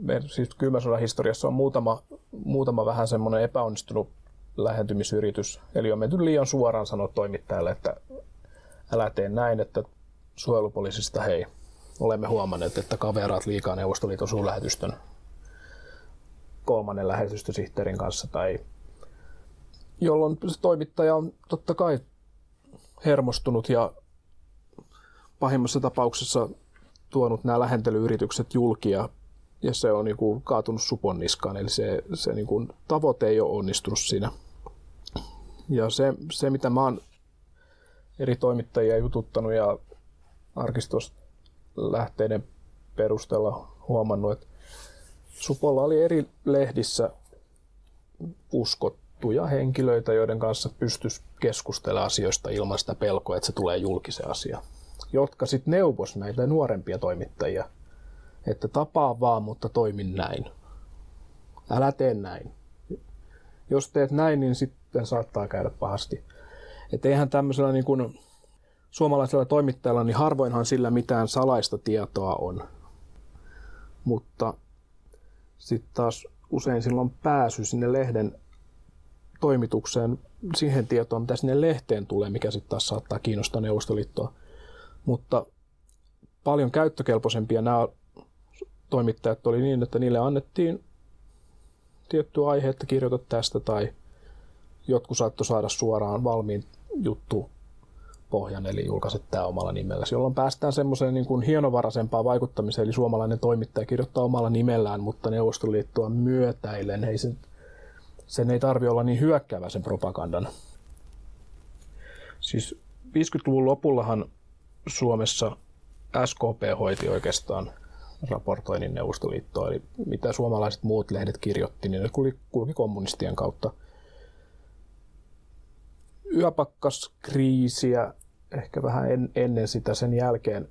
me, siis kylmän historiassa on muutama, muutama vähän semmoinen epäonnistunut lähentymisyritys. Eli on menty liian suoraan sanoa toimittajalle, että älä tee näin, että suojelupoliisista hei, olemme huomanneet, että kaveraat liikaa Neuvostoliiton suurlähetystön kolmannen lähetystösihteerin kanssa tai jolloin se toimittaja on totta kai hermostunut ja pahimmassa tapauksessa tuonut nämä lähentelyyritykset julki ja se on niin kuin kaatunut supon niskaan, eli se, se niin kuin tavoite ei ole onnistunut siinä. Ja se, se mitä mä oon eri toimittajia jututtanut ja arkistuslähteiden perusteella huomannut, että Supolla oli eri lehdissä uskottuja henkilöitä, joiden kanssa pystyisi keskustelemaan asioista ilman sitä pelkoa, että se tulee julkisen asia. Jotka sitten neuvos näitä nuorempia toimittajia, että tapaa vaan, mutta toimin näin. Älä tee näin. Jos teet näin, niin sitten saattaa käydä pahasti. Että eihän tämmöisellä niin kuin suomalaisella toimittajalla, niin harvoinhan sillä mitään salaista tietoa on. Mutta sitten taas usein silloin pääsy sinne lehden toimitukseen siihen tietoon, mitä sinne lehteen tulee, mikä sitten taas saattaa kiinnostaa Neuvostoliittoa. Mutta paljon käyttökelpoisempia nämä toimittajat oli niin, että niille annettiin tietty aihe, että kirjoita tästä, tai jotkut saattoi saada suoraan valmiin juttu pohjan, eli julkaiset tämä omalla nimellä. Jolloin päästään semmoiseen niin kuin hienovaraisempaan vaikuttamiseen, eli suomalainen toimittaja kirjoittaa omalla nimellään, mutta Neuvostoliittoa myötäilen. Ei sen, sen ei tarvi olla niin hyökkäävä sen propagandan. Siis 50-luvun lopullahan Suomessa SKP hoiti oikeastaan raportoinnin Neuvostoliittoa, eli mitä suomalaiset muut lehdet kirjoitti, niin ne kulki, kommunistien kautta. Yöpakkaskriisiä ehkä vähän en, ennen sitä sen jälkeen,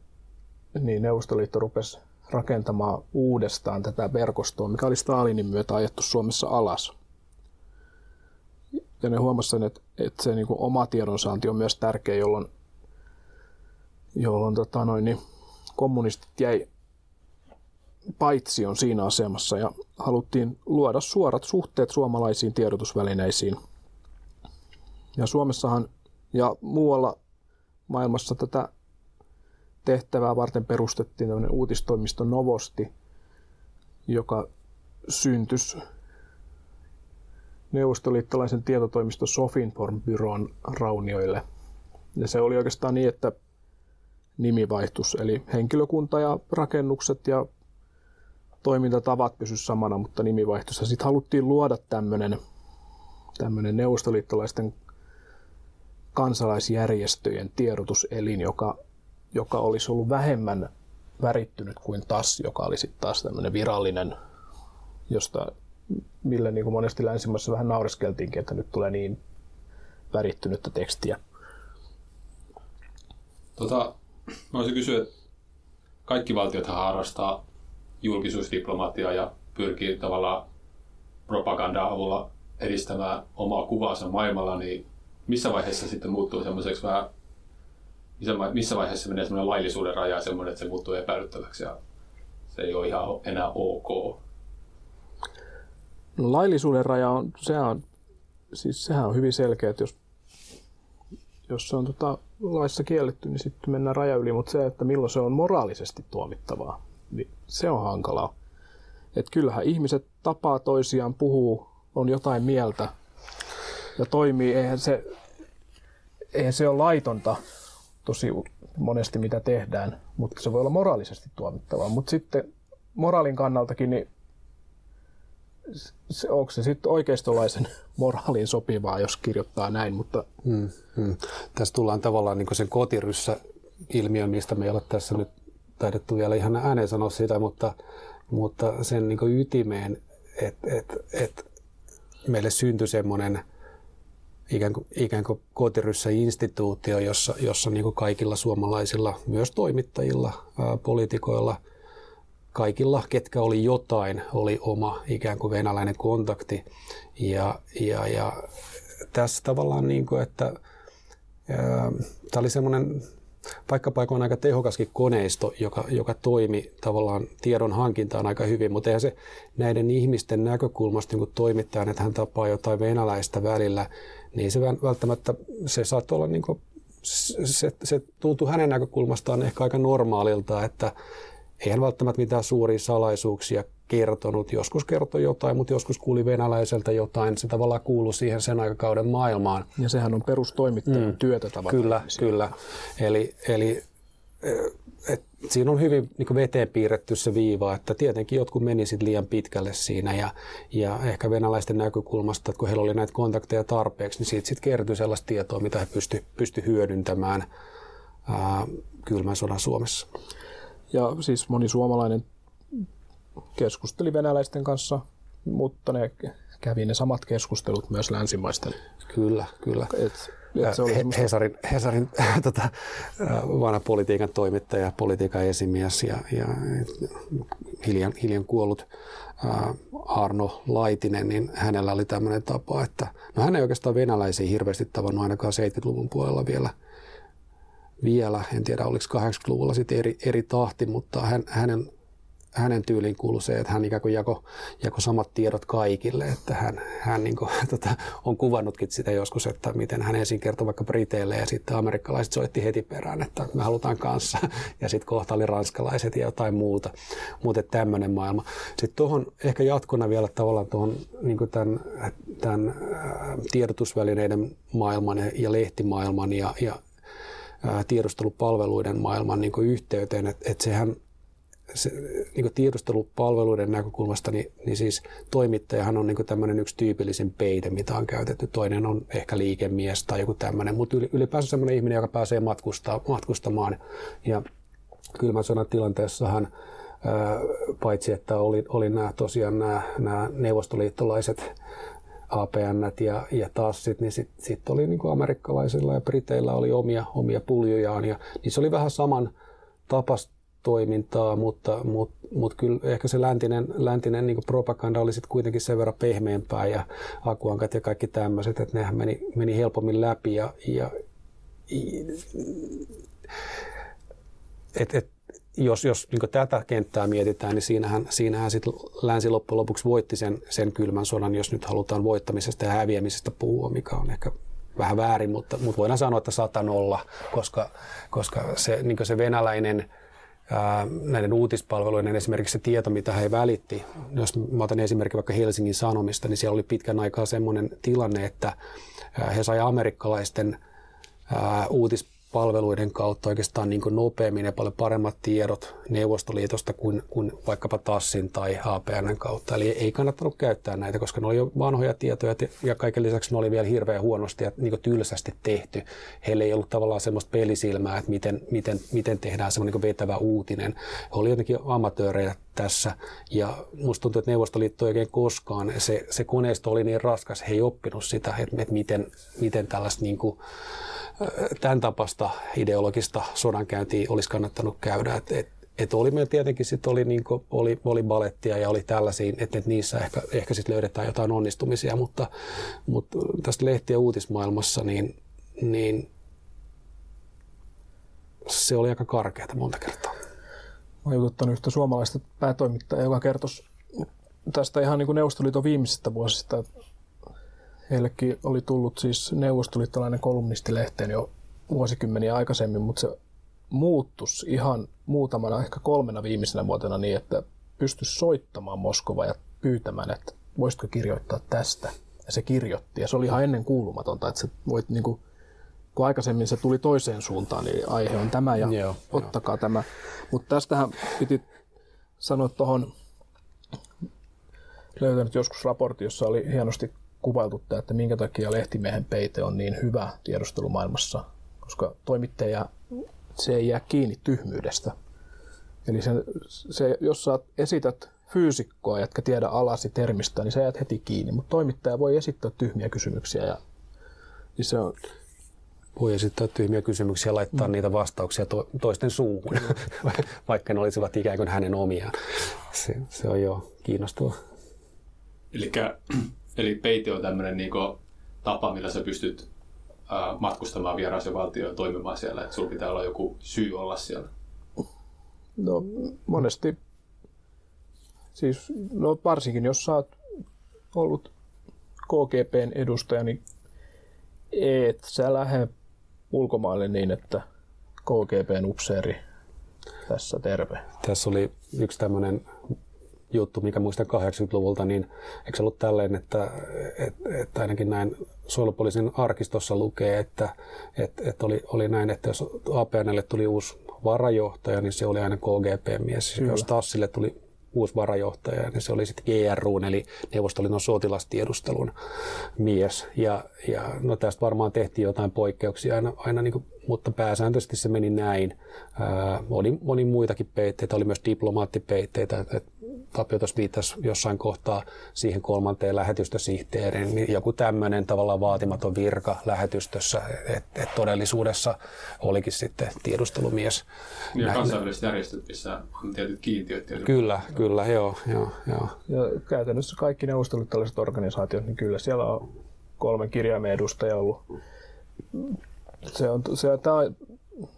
niin Neuvostoliitto rupesi rakentamaan uudestaan tätä verkostoa, mikä oli Stalinin myötä ajettu Suomessa alas. Ja ne huomasivat, että, että se niin kuin oma tiedonsaanti on myös tärkeä, jolloin, jolloin tota noin, niin kommunistit jäi paitsi on siinä asemassa ja haluttiin luoda suorat suhteet suomalaisiin tiedotusvälineisiin. Ja Suomessahan ja muualla maailmassa tätä tehtävää varten perustettiin tämmöinen uutistoimisto Novosti, joka syntys neuvostoliittolaisen tietotoimisto Sofinform byron raunioille. Ja se oli oikeastaan niin, että nimivaihtus, eli henkilökunta ja rakennukset ja toimintatavat pysy samana, mutta nimivaihtos. Sitten haluttiin luoda tämmöinen, tämmöinen neuvostoliittolaisten kansalaisjärjestöjen tiedotuselin, joka, joka olisi ollut vähemmän värittynyt kuin TAS, joka oli sitten taas tämmöinen virallinen, josta millä niin kuin monesti länsimässä vähän naureskeltiinkin, että nyt tulee niin värittynyttä tekstiä. Tota, mä olisin kysyä, että kaikki valtiot harrastaa julkisuusdiplomatiaa ja pyrkii tavallaan propagandaa avulla edistämään omaa kuvaansa maailmalla, niin missä vaiheessa sitten muuttuu semmoiseksi vähän, missä vaiheessa menee semmoinen laillisuuden raja semmoinen, että se muuttuu epäilyttäväksi ja se ei ole ihan enää ok? No, laillisuuden raja on, sehän on, siis sehän on hyvin selkeä, että jos, jos se on tota, laissa kielletty, niin sitten mennään raja yli, mutta se, että milloin se on moraalisesti tuomittavaa, niin se on hankalaa. Että kyllähän ihmiset tapaa toisiaan, puhuu, on jotain mieltä ja toimii. Eihän se, eihän se ole laitonta tosi monesti mitä tehdään, mutta se voi olla moraalisesti tuomittavaa. Mutta sitten moraalin kannaltakin, niin se, onko se sitten oikeistolaisen moraaliin sopivaa, jos kirjoittaa näin, mutta... Hmm, hmm. Tässä tullaan tavallaan niin sen kotiryssä ilmiön, mistä me ei ole tässä nyt taidettu vielä ihan ääneen sanoa sitä, mutta, mutta sen niin ytimeen, että et, et meille syntyi semmoinen ikään kuin, ikään kuin kotiryssä instituutio, jossa, jossa niin kaikilla suomalaisilla, myös toimittajilla, poliitikoilla, kaikilla, ketkä oli jotain, oli oma ikään kuin venäläinen kontakti. Ja, ja, ja tässä tavallaan, niin kuin, että tämä oli semmoinen paikkapaikoin aika tehokaskin koneisto, joka, joka toimi tavallaan tiedon hankintaan aika hyvin, mutta eihän se näiden ihmisten näkökulmasta niin toimittajan, että hän tapaa jotain venäläistä välillä, niin se välttämättä, se saattoi olla niin kuin, se, se tuntuu hänen näkökulmastaan ehkä aika normaalilta, että eihän välttämättä mitään suuria salaisuuksia kertonut. Joskus kertoi jotain, mutta joskus kuuli venäläiseltä jotain. Se tavallaan kuului siihen sen aikakauden maailmaan. Ja sehän on perustoimittajan mm. työtä tavallaan. Kyllä, kyllä. Eli, eli et siinä on hyvin niin veteen piirretty se viiva, että tietenkin jotkut menisit liian pitkälle siinä ja, ja ehkä venäläisten näkökulmasta, että kun heillä oli näitä kontakteja tarpeeksi, niin siitä sitten kertyi sellaista tietoa, mitä he pysty, pysty hyödyntämään ää, kylmän sodan Suomessa. Ja siis moni suomalainen keskusteli venäläisten kanssa, mutta ne kävi ne samat keskustelut myös länsimaisten. Kyllä, kyllä. Et, et se oli He, Hesarin, Hesarin tota, vanha politiikan toimittaja, politiikan esimies ja, ja hiljan, hiljan kuollut ää, Arno Laitinen, niin hänellä oli tämmöinen tapa, että no hän ei oikeastaan venäläisiä hirveästi tavannut ainakaan 70-luvun puolella vielä, vielä, en tiedä oliko 80-luvulla sitten eri, eri tahti, mutta hän, hänen hänen tyyliin kuuluu se, että hän ikään kuin jako, jako samat tiedot kaikille, että hän, hän niin kuin, tota, on kuvannutkin sitä joskus, että miten hän ensin kertoi vaikka Briteille ja sitten amerikkalaiset soitti heti perään, että me halutaan kanssa ja sitten kohta oli ranskalaiset ja jotain muuta, mutta tämmöinen maailma. Sitten tuohon ehkä jatkona vielä tavallaan tuohon niin tämän, tämän tiedotusvälineiden maailman ja lehtimaailman ja, ja tiedustelupalveluiden maailman niin yhteyteen, että, että sehän se, niin tiedustelupalveluiden näkökulmasta, niin, niin siis toimittajahan on niin tämmöinen yksi tyypillisen peite, mitä on käytetty. Toinen on ehkä liikemies tai joku tämmöinen, mutta ylipäänsä semmoinen ihminen, joka pääsee matkustaa, matkustamaan. Ja kylmän sodan tilanteessahan paitsi että oli, oli nämä tosiaan nämä, nämä neuvostoliittolaiset APN ja, ja TASSit, niin sitten sit oli niin kuin amerikkalaisilla ja briteillä oli omia, omia puljujaan. Ja, niin se oli vähän saman tapasta toimintaa, mutta, mutta, mutta kyllä ehkä se läntinen, läntinen niin propaganda oli sitten kuitenkin sen verran pehmeämpää ja akuankat ja kaikki tämmöiset, että nehän meni, meni helpommin läpi ja, ja et, et, jos, jos niin tätä kenttää mietitään, niin siinähän, siinähän sit länsi loppujen lopuksi voitti sen, sen kylmän sodan, jos nyt halutaan voittamisesta ja häviämisestä puhua, mikä on ehkä vähän väärin, mutta, mutta voidaan sanoa, että sata nolla, koska, koska se, niin se venäläinen näiden uutispalveluiden esimerkiksi se tieto, mitä he välitti. Jos mä otan esimerkki vaikka Helsingin Sanomista, niin siellä oli pitkän aikaa semmoinen tilanne, että he sai amerikkalaisten uutispalveluiden palveluiden kautta oikeastaan niin nopeammin ja paljon paremmat tiedot Neuvostoliitosta kuin, kuin vaikkapa TASSin tai APN kautta. Eli ei kannattanut käyttää näitä, koska ne oli jo vanhoja tietoja ja kaiken lisäksi ne oli vielä hirveän huonosti ja niin tylsästi tehty. Heillä ei ollut tavallaan semmoista pelisilmää, että miten, miten, miten tehdään semmoinen niin vetävä uutinen. He oli jotenkin amatöörejä tässä ja musta tuntuu, että Neuvostoliitto ei oikein koskaan, se, se koneisto oli niin raskas, he ei oppinut sitä, että, että miten, miten tällaista niin kuin, tämän tapasta ideologista sodankäyntiä olisi kannattanut käydä. Et, et, et oli meillä tietenkin sit oli, niin kuin, oli, oli balettia ja oli tällaisia, että et niissä ehkä, ehkä sit löydetään jotain onnistumisia, mutta, mutta tästä lehti- ja uutismaailmassa niin, niin se oli aika karkeata monta kertaa. Mä jututtanut yhtä suomalaista päätoimittajaa, joka kertoi tästä ihan niin kuin Neuvostoliiton viimeisistä vuosista, Heillekin oli tullut siis neuvostoliittolainen kolumnistilehteen jo vuosikymmeniä aikaisemmin, mutta se muuttus ihan muutamana, ehkä kolmena viimeisenä vuotena niin, että pystyi soittamaan Moskova ja pyytämään, että voisitko kirjoittaa tästä. Ja se kirjoitti. Ja se oli ihan ennen kuulumatonta, että se voit niin kuin, kun aikaisemmin se tuli toiseen suuntaan, niin aihe on tämä ja joo, ottakaa joo. tämä. Mutta tästähän piti sanoa tuohon, löytänyt joskus raportti, jossa oli hienosti kuvailtu tämä, että minkä takia lehtimiehen peite on niin hyvä tiedustelumaailmassa, koska toimittaja se ei jää kiinni tyhmyydestä. Eli se, se, jos sä esität fyysikkoa, jotka tiedä alasi termistä, niin sä jäät heti kiinni. Mutta toimittaja voi esittää tyhmiä kysymyksiä. Ja, niin se on... Voi esittää tyhmiä kysymyksiä ja laittaa mm. niitä vastauksia to, toisten suuhun, vaikka ne olisivat ikään kuin hänen omiaan. Se, se on jo kiinnostavaa. Eli Eli peite on tämmöinen niin tapa, millä sä pystyt ää, matkustamaan vieraaseen valtioon ja toimimaan siellä, että sulla pitää olla joku syy olla siellä. No monesti, siis no varsinkin jos sä oot ollut KGPn edustaja, niin et sä lähde ulkomaille niin, että KGPn upseeri tässä terve. Tässä oli yksi tämmöinen juttu, mikä muistan 80-luvulta, niin eikö se ollut tällainen, että, että, että ainakin näin suojelupoliisin arkistossa lukee, että, että, että oli, oli näin, että jos APNlle tuli uusi varajohtaja, niin se oli aina KGP-mies. Kyllä. Jos Tassille tuli uusi varajohtaja, niin se oli sitten GRU, eli Neuvostoliiton sotilastiedustelun mies. Ja, ja no tästä varmaan tehtiin jotain poikkeuksia aina, aina niin kuin, mutta pääsääntöisesti se meni näin. Ää, oli, oli muitakin peitteitä, oli myös diplomaattipeitteitä, että Tapio tuossa viittasi jossain kohtaa siihen kolmanteen lähetystösihteeriin, niin joku tämmöinen tavallaan vaatimaton virka lähetystössä, että et todellisuudessa olikin sitten tiedustelumies. Ja kansainväliset järjestöt, missä on tietyt kiintiöt. Tietyt. Kyllä, kyllä, joo, joo, joo. Ja käytännössä kaikki tällaiset organisaatiot, niin kyllä siellä on kolme kirjaimen edustaja ollut. Se on, se, tämä,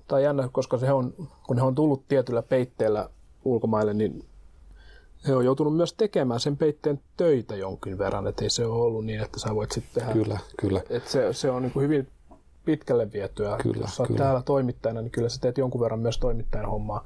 tämä on jännä, koska se on, kun he on tullut tietyllä peitteellä ulkomaille, niin he on joutunut myös tekemään sen peitteen töitä jonkin verran, että ei se ole ollut niin, että sä voit sitten tehdä. Kyllä, kyllä. Että se, se on niin kuin hyvin pitkälle vietyä. Kyllä, Jos sä oot kyllä. täällä toimittajana, niin kyllä sä teet jonkun verran myös toimittajan hommaa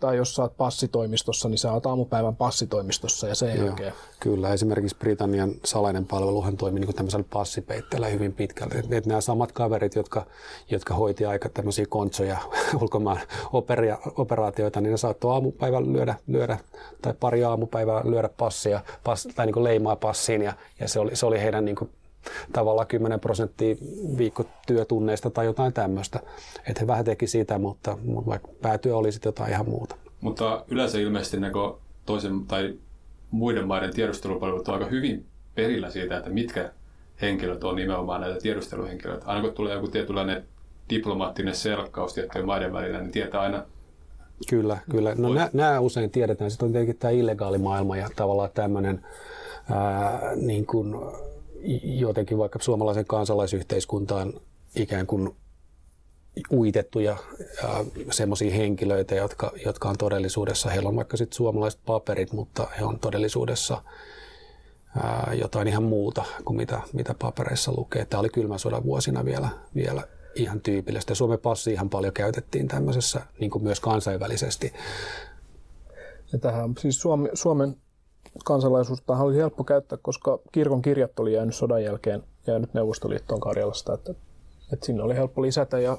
tai jos oot passitoimistossa, niin sä oot aamupäivän passitoimistossa ja sen Joo, jälkeen. Kyllä, esimerkiksi Britannian salainen palveluhan toimi niin tämmöisellä passipeitteellä hyvin pitkälti. Et, et nämä samat kaverit, jotka, jotka hoiti aika tämmöisiä kontsoja ulkomaan operia, operaatioita, niin ne saattoi aamupäivän lyödä, lyödä tai pari aamupäivää lyödä passia, pass, tai niin leimaa passiin ja, ja se, oli, se oli heidän niin kuin tavallaan 10 prosenttia viikkotyötunneista tai jotain tämmöistä. Että he vähän teki sitä, mutta, mutta vaikka päätyö oli sitten jotain ihan muuta. Mutta yleensä ilmeisesti niin toisen tai muiden maiden tiedustelupalvelut on aika hyvin perillä siitä, että mitkä henkilöt on nimenomaan näitä tiedusteluhenkilöitä. Aina kun tulee joku tietynlainen diplomaattinen selkkaus tiettyjen maiden välillä, niin tietää aina Kyllä, kyllä. No nä, nämä usein tiedetään. Sitten on tietenkin tämä illegaali maailma ja tavallaan tämmöinen ää, niin kuin, jotenkin vaikka suomalaisen kansalaisyhteiskuntaan ikään kuin uitettuja semmoisia henkilöitä, jotka, jotka on todellisuudessa, heillä on vaikka sitten suomalaiset paperit, mutta he on todellisuudessa ää, jotain ihan muuta kuin mitä, mitä papereissa lukee. Tämä oli kylmän sodan vuosina vielä, vielä ihan tyypillistä. Suomen passi ihan paljon käytettiin tämmöisessä niin kuin myös kansainvälisesti. Ja tähän, siis Suomi, Suomen kansalaisuutta oli helppo käyttää, koska kirkon kirjat oli jäänyt sodan jälkeen jäänyt Neuvostoliittoon Karjalasta, että, että sinne oli helppo lisätä ja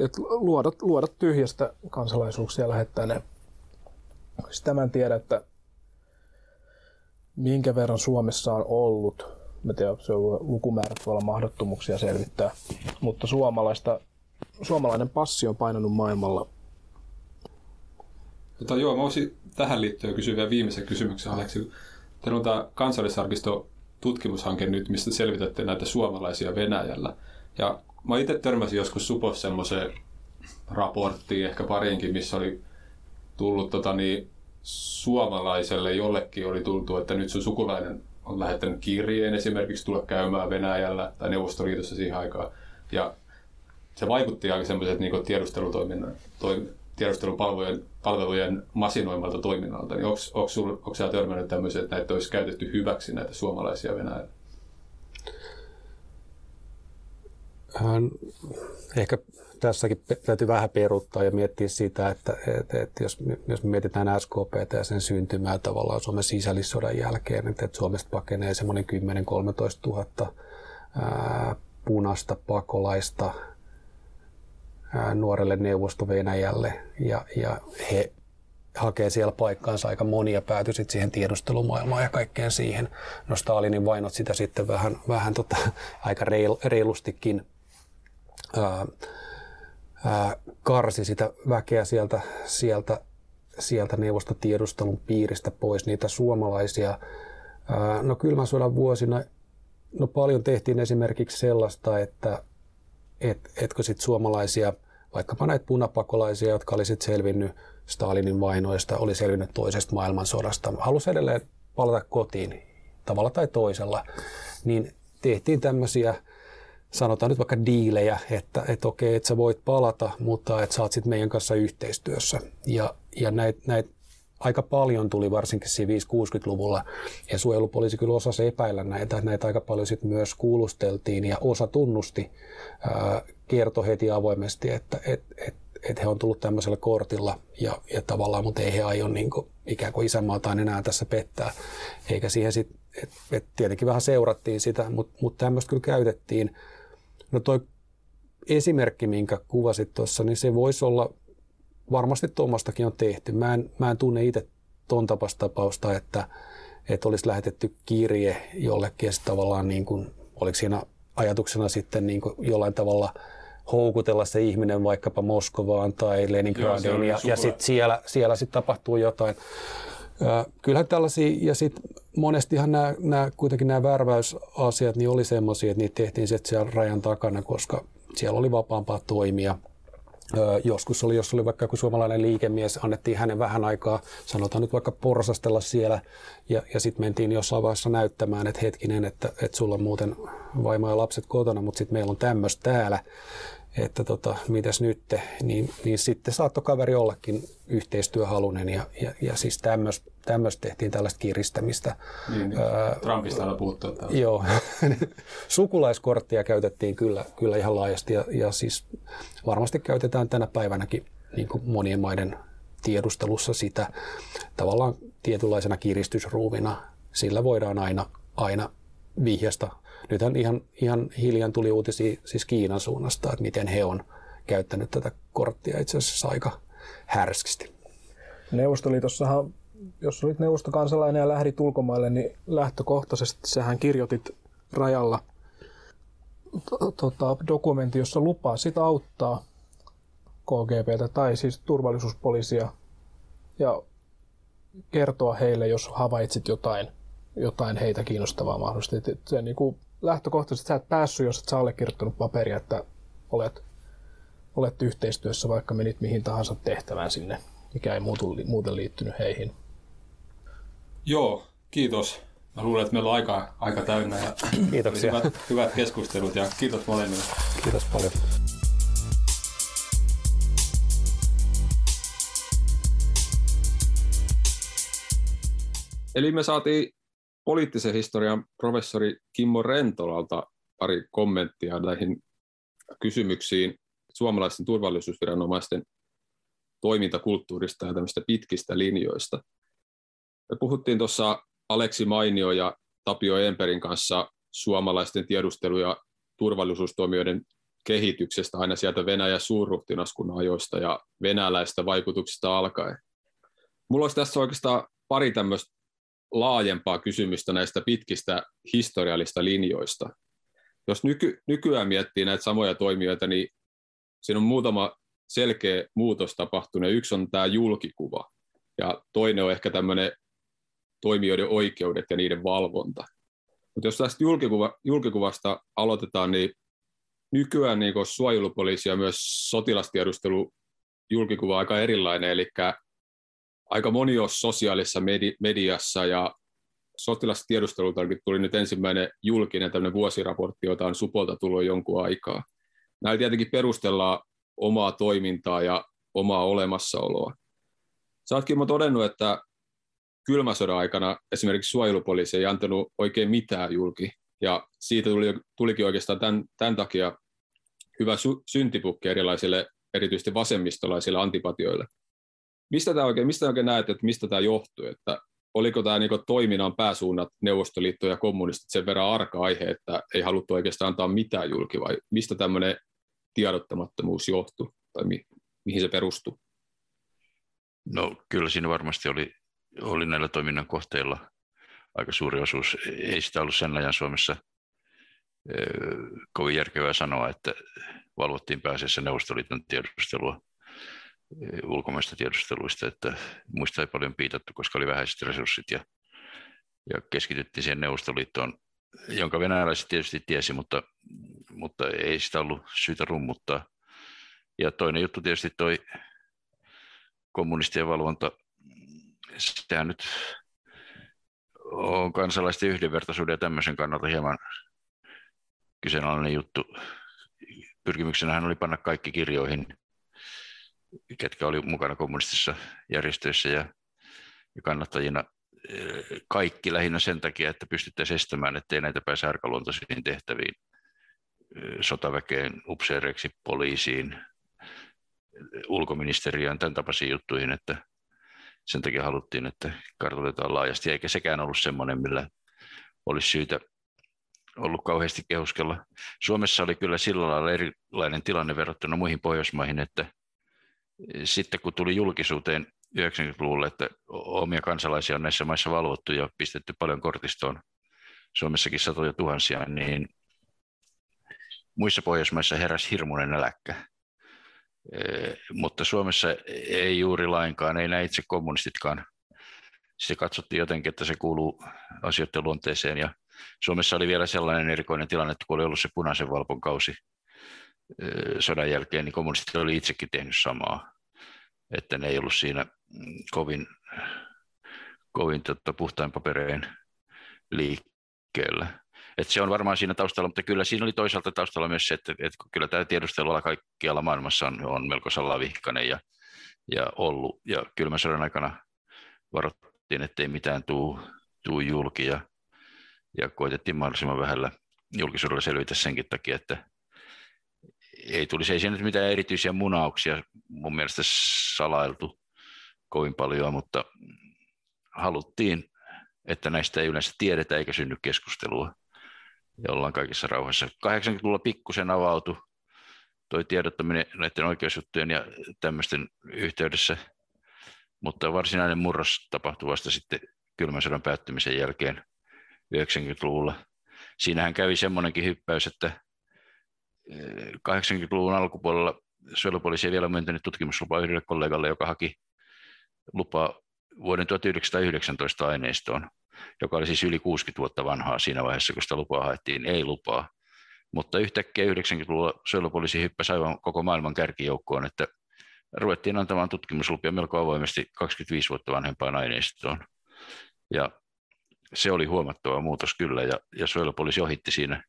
että luoda, luoda tyhjästä kansalaisuuksia lähettää ne. Sitä mä en tiedä, että minkä verran Suomessa on ollut. Mä tiedän, se on lukumäärät voi olla mahdottomuuksia selvittää, mutta suomalaista, suomalainen passi on painanut maailmalla Tota, joo, mä voisin tähän liittyen kysyä vielä viimeisen kysymyksen, Aleksi. Teillä on tämä kansallisarkisto tutkimushanke nyt, mistä selvitätte näitä suomalaisia Venäjällä. Ja mä itse törmäsin joskus Supos semmoiseen raporttiin, ehkä parinkin, missä oli tullut tota, niin, suomalaiselle jollekin oli tultu, että nyt sun sukulainen on lähettänyt kirjeen esimerkiksi tulla käymään Venäjällä tai Neuvostoliitossa siihen aikaan. Ja se vaikutti aika semmoiset niin tiedustelutoiminnan, toim, tiedustelupalvelujen palvelujen masinoimalta toiminnalta, niin onko sinä törmännyt tämmöisen, että näitä olisi käytetty hyväksi näitä suomalaisia Venäjällä? Ehkä tässäkin täytyy vähän peruuttaa ja miettiä sitä, että, että, että jos, jos me mietitään SKP ja sen syntymää tavallaan Suomen sisällissodan jälkeen, että, että Suomesta pakenee semmoinen 10-13 000 ää, punasta pakolaista nuorelle neuvosto Venäjälle ja, ja he hakee siellä paikkaansa aika monia päätyi sitten siihen tiedustelumaailmaan ja kaikkeen siihen. No Stalinin vainot sitä sitten vähän, vähän tota, aika reil, reilustikin ää, ää, karsi sitä väkeä sieltä, sieltä, sieltä neuvostotiedustelun piiristä pois, niitä suomalaisia. Ää, no kylmän sodan vuosina no paljon tehtiin esimerkiksi sellaista, että et, etkö sit suomalaisia, vaikkapa näitä punapakolaisia, jotka oli sitten selvinnyt Stalinin vainoista, oli selvinnyt toisesta maailmansodasta, halusi edelleen palata kotiin tavalla tai toisella, niin tehtiin tämmöisiä, sanotaan nyt vaikka diilejä, että, että okei, että sä voit palata, mutta että saat sitten meidän kanssa yhteistyössä. Ja, ja näitä näit aika paljon tuli varsinkin siinä 5-60-luvulla, ja suojelupoliisi kyllä osasi epäillä näitä, näitä aika paljon sitten myös kuulusteltiin, ja osa tunnusti, ää, kertoi heti avoimesti, että et, et, et he on tullut tämmöisellä kortilla, ja, ja tavallaan, mutta ei he aio niin kuin, ikään kuin isänmaataan enää tässä pettää, eikä siihen sitten, et, et tietenkin vähän seurattiin sitä, mutta mut tämmöistä kyllä käytettiin. No toi esimerkki, minkä kuvasit tuossa, niin se voisi olla, varmasti tuommoistakin on tehty. Mä en, mä en tunne itse tuon tapausta, että, että olisi lähetetty kirje jollekin ja tavallaan niin kuin, oliko siinä ajatuksena sitten niin kuin jollain tavalla houkutella se ihminen vaikkapa Moskovaan tai Leningradiin ja, ja sitten siellä, siellä sitten tapahtuu jotain. Kyllähän tällaisia, ja sitten monestihan nämä, nämä, kuitenkin nämä värväysasiat niin oli semmoisia, että niitä tehtiin sitten siellä rajan takana, koska siellä oli vapaampaa toimia. Joskus oli, jos oli vaikka joku suomalainen liikemies, annettiin hänen vähän aikaa, sanotaan nyt vaikka porsastella siellä, ja, ja sitten mentiin jossain vaiheessa näyttämään, että hetkinen, että, että sulla on muuten vaimo ja lapset kotona, mutta sitten meillä on tämmöistä täällä että tota, mitäs nyt, niin, niin sitten saattoi kaveri ollakin yhteistyöhalunen ja, ja, ja siis tämmöistä tehtiin tällaista kiristämistä. Niin, niin. öö, Trumpista on puhuttu. Että... Joo, sukulaiskorttia käytettiin kyllä, kyllä ihan laajasti ja, ja siis varmasti käytetään tänä päivänäkin niin kuin monien maiden tiedustelussa sitä tavallaan tietynlaisena kiristysruuvina. Sillä voidaan aina, aina vihjasta nythän ihan, ihan hiljan tuli uutisia siis Kiinan suunnasta, että miten he on käyttänyt tätä korttia itse asiassa aika härskisti. Neuvostoliitossahan, jos olit neuvostokansalainen ja lähdit ulkomaille, niin lähtökohtaisesti sähän kirjoitit rajalla tota, dokumentti, jossa lupaa sitä auttaa KGBtä tai siis turvallisuuspoliisia ja kertoa heille, jos havaitsit jotain, jotain heitä kiinnostavaa mahdollisesti. Se niin kuin lähtökohtaisesti sä et päässyt, jos et sä allekirjoittanut paperia, että olet, olet yhteistyössä, vaikka menit mihin tahansa tehtävään sinne, mikä ei muutu, muuten liittynyt heihin. Joo, kiitos. Mä luulen, että meillä on aika, aika täynnä ja Kiitoksia. Hyvät, hyvät keskustelut ja kiitos molemmille. Kiitos paljon. Eli me saatiin poliittisen historian professori Kimmo Rentolalta pari kommenttia näihin kysymyksiin suomalaisten turvallisuusviranomaisten toimintakulttuurista ja tämmöistä pitkistä linjoista. Me puhuttiin tuossa Aleksi Mainio ja Tapio Emperin kanssa suomalaisten tiedustelu- ja turvallisuustoimijoiden kehityksestä aina sieltä Venäjän suurruhtinaskunnan ajoista ja venäläistä vaikutuksista alkaen. Mulla olisi tässä oikeastaan pari tämmöistä laajempaa kysymystä näistä pitkistä historiallista linjoista. Jos nyky, nykyään miettii näitä samoja toimijoita, niin siinä on muutama selkeä muutos tapahtunut. Yksi on tämä julkikuva ja toinen on ehkä tämmöinen toimijoiden oikeudet ja niiden valvonta. Mutta jos tästä julkikuva, julkikuvasta aloitetaan, niin nykyään niin suojelupoliisi ja myös sotilastiedustelu julkikuva aika erilainen, eli aika moni on sosiaalisessa medi- mediassa ja sotilastiedustelultakin tuli nyt ensimmäinen julkinen tämmöinen vuosiraportti, jota on Supolta tullut jonkun aikaa. Näillä tietenkin perustellaan omaa toimintaa ja omaa olemassaoloa. Sä ootkin todennut, että kylmäsodan aikana esimerkiksi suojelupoliisi ei antanut oikein mitään julki, ja siitä tuli, tulikin oikeastaan tämän, tämän takia hyvä sy- syntipukki erilaisille, erityisesti vasemmistolaisille antipatioille. Mistä tämä oikein, mistä oikein näet, että mistä tämä johtuu? Että oliko tämä niin toiminnan pääsuunnat Neuvostoliitto ja kommunistit sen verran arka aihe, että ei haluttu oikeastaan antaa mitään julki, vai mistä tämmöinen tiedottamattomuus johtui, tai mi- mihin se perustuu? No kyllä siinä varmasti oli, oli näillä toiminnan kohteilla aika suuri osuus. Ei sitä ollut sen ajan Suomessa kovin järkevää sanoa, että valvottiin pääasiassa Neuvostoliiton tiedustelua ulkomaista tiedusteluista, että muista ei paljon piitattu, koska oli vähäiset resurssit ja, ja keskityttiin siihen Neuvostoliittoon, jonka venäläiset tietysti tiesi, mutta, mutta ei sitä ollut syytä rummuttaa. Ja toinen juttu tietysti toi kommunistien valvonta, sehän nyt on kansalaisten yhdenvertaisuuden ja tämmöisen kannalta hieman kyseenalainen juttu. Pyrkimyksenähän oli panna kaikki kirjoihin ketkä oli mukana kommunistisissa järjestöissä ja, ja kannattajina eh, kaikki lähinnä sen takia, että pystyttäisiin estämään, ettei näitä pääse arkaluontoisiin tehtäviin, eh, sotaväkeen, upseereiksi, poliisiin, ulkoministeriöön, tämän tapaisiin juttuihin, että sen takia haluttiin, että kartoitetaan laajasti, eikä sekään ollut semmoinen, millä olisi syytä ollut kauheasti kehuskella. Suomessa oli kyllä sillä lailla erilainen tilanne verrattuna muihin Pohjoismaihin, että sitten kun tuli julkisuuteen 90-luvulla, että omia kansalaisia on näissä maissa valvottu ja pistetty paljon kortistoon, Suomessakin satoja tuhansia, niin muissa Pohjoismaissa heräsi hirmuinen äläkkä. E, mutta Suomessa ei juuri lainkaan, ei näin itse kommunistitkaan. Se katsottiin jotenkin, että se kuuluu asioiden luonteeseen. Ja Suomessa oli vielä sellainen erikoinen tilanne, että kun oli ollut se punaisen valpon kausi sodan jälkeen, niin kommunistit oli itsekin tehnyt samaa. Että ne ei ollut siinä kovin, kovin tota, puhtain paperein liikkeellä. Et se on varmaan siinä taustalla, mutta kyllä siinä oli toisaalta taustalla myös se, että, että kyllä tämä tiedusteluala kaikkialla maailmassa on, on melko salavihkainen ja, ja ollut. Ja kylmän sodan aikana varoittiin, ettei mitään tuu julki ja, ja koitettiin mahdollisimman vähällä julkisuudella selvitä senkin takia, että ei tulisi, ei nyt mitään erityisiä munauksia mun mielestä salailtu kovin paljon, mutta haluttiin, että näistä ei yleensä tiedetä eikä synny keskustelua ja ollaan kaikissa rauhassa. 80-luvulla pikkusen avautui toi tiedottaminen näiden oikeusjuttujen ja tämmöisten yhteydessä, mutta varsinainen murros tapahtui vasta sitten kylmän sodan päättymisen jälkeen 90-luvulla. Siinähän kävi semmoinenkin hyppäys, että 80-luvun eh, alkupuolella suojelupoliisi ei vielä myöntänyt tutkimuslupaa yhdelle kollegalle, joka haki lupaa vuoden 1919 aineistoon joka oli siis yli 60 vuotta vanhaa siinä vaiheessa, kun sitä lupaa haettiin, ei lupaa. Mutta yhtäkkiä 90-luvulla suojelupoliisi hyppäsi aivan koko maailman kärkijoukkoon, että ruvettiin antamaan tutkimuslupia melko avoimesti 25 vuotta vanhempaan aineistoon. Ja se oli huomattava muutos kyllä, ja, ja suojelupoliisi ohitti siinä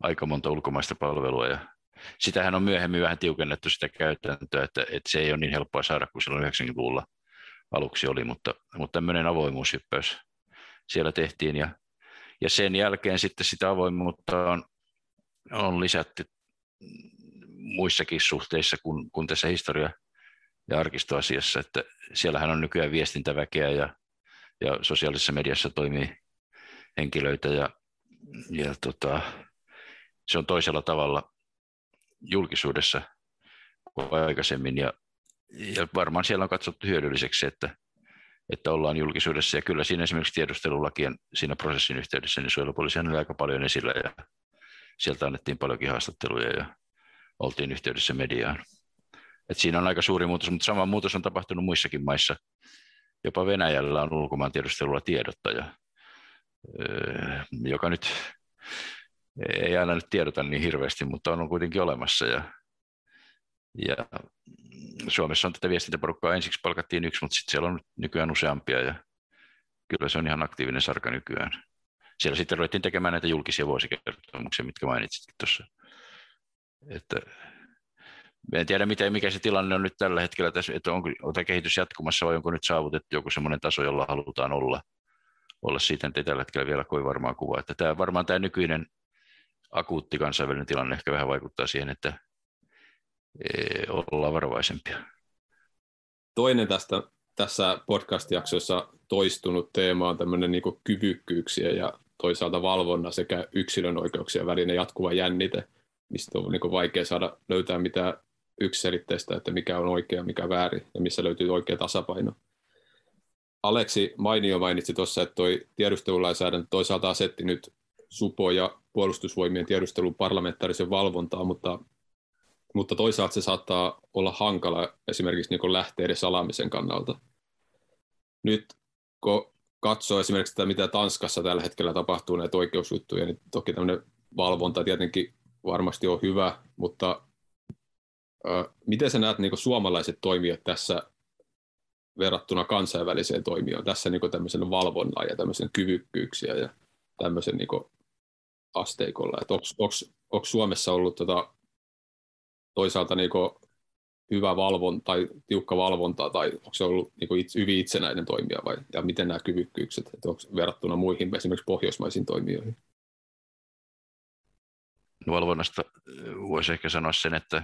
aika monta ulkomaista palvelua, ja sitähän on myöhemmin vähän tiukennettu sitä käytäntöä, että, että se ei ole niin helppoa saada kuin silloin 90-luvulla aluksi oli, mutta, mutta tämmöinen avoimuushyppäys siellä tehtiin ja, ja sen jälkeen sitten sitä avoimuutta on, on lisätty muissakin suhteissa kuin, kuin tässä historia- ja arkistoasiassa, että siellähän on nykyään viestintäväkeä ja, ja sosiaalisessa mediassa toimii henkilöitä ja, ja tota, se on toisella tavalla julkisuudessa kuin aikaisemmin ja, ja varmaan siellä on katsottu hyödylliseksi, että että ollaan julkisuudessa. Ja kyllä siinä esimerkiksi tiedustelulakien siinä prosessin yhteydessä, niin suojelupoliisi oli aika paljon esillä ja sieltä annettiin paljonkin haastatteluja ja oltiin yhteydessä mediaan. Et siinä on aika suuri muutos, mutta sama muutos on tapahtunut muissakin maissa. Jopa Venäjällä on ulkomaan tiedustelulla tiedottaja, joka nyt ei aina nyt tiedota niin hirveästi, mutta on kuitenkin olemassa. Ja, ja Suomessa on tätä viestintäporukkaa ensiksi palkattiin yksi, mutta sitten siellä on nykyään useampia ja kyllä se on ihan aktiivinen sarka nykyään. Siellä sitten ruvettiin tekemään näitä julkisia vuosikertomuksia, mitkä mainitsit tuossa. Että en tiedä, miten, mikä se tilanne on nyt tällä hetkellä, tässä, että onko tämä kehitys jatkumassa vai onko nyt saavutettu joku sellainen taso, jolla halutaan olla. Olla siitä ei tällä hetkellä vielä kovin varmaa kuva. Että tämä, varmaan tämä nykyinen akuutti kansainvälinen tilanne ehkä vähän vaikuttaa siihen, että olla varovaisempia. Toinen tästä tässä podcast-jaksossa toistunut teema on tämmöinen niin kyvykkyyksiä ja toisaalta valvonna sekä yksilön oikeuksien välinen jatkuva jännite, mistä on niin vaikea saada löytää mitään yksiselitteistä, että mikä on oikea, mikä väärin ja missä löytyy oikea tasapaino. Aleksi Mainio mainitsi tuossa, että tuo tiedustelulainsäädäntö toisaalta asetti nyt SUPO ja puolustusvoimien tiedustelun parlamentaarisen valvontaa, mutta mutta toisaalta se saattaa olla hankala esimerkiksi niin lähteiden salaamisen kannalta. Nyt kun katsoo esimerkiksi sitä, mitä Tanskassa tällä hetkellä tapahtuu näitä oikeusjuttuja, niin toki tämmöinen valvonta tietenkin varmasti on hyvä, mutta äh, miten sä näet niin suomalaiset toimijat tässä verrattuna kansainväliseen toimijoon, tässä niin tämmöisen valvonnan ja tämmöisen kyvykkyyksiä ja tämmöisen niin asteikolla, onko Suomessa ollut tota toisaalta niin kuin hyvä valvonta tai tiukka valvonta, tai onko se ollut niin kuin itse, hyvin itsenäinen toimija, vai ja miten nämä kyvykkyykset, onko verrattuna muihin esimerkiksi pohjoismaisiin toimijoihin? No, valvonnasta voisi ehkä sanoa sen, että,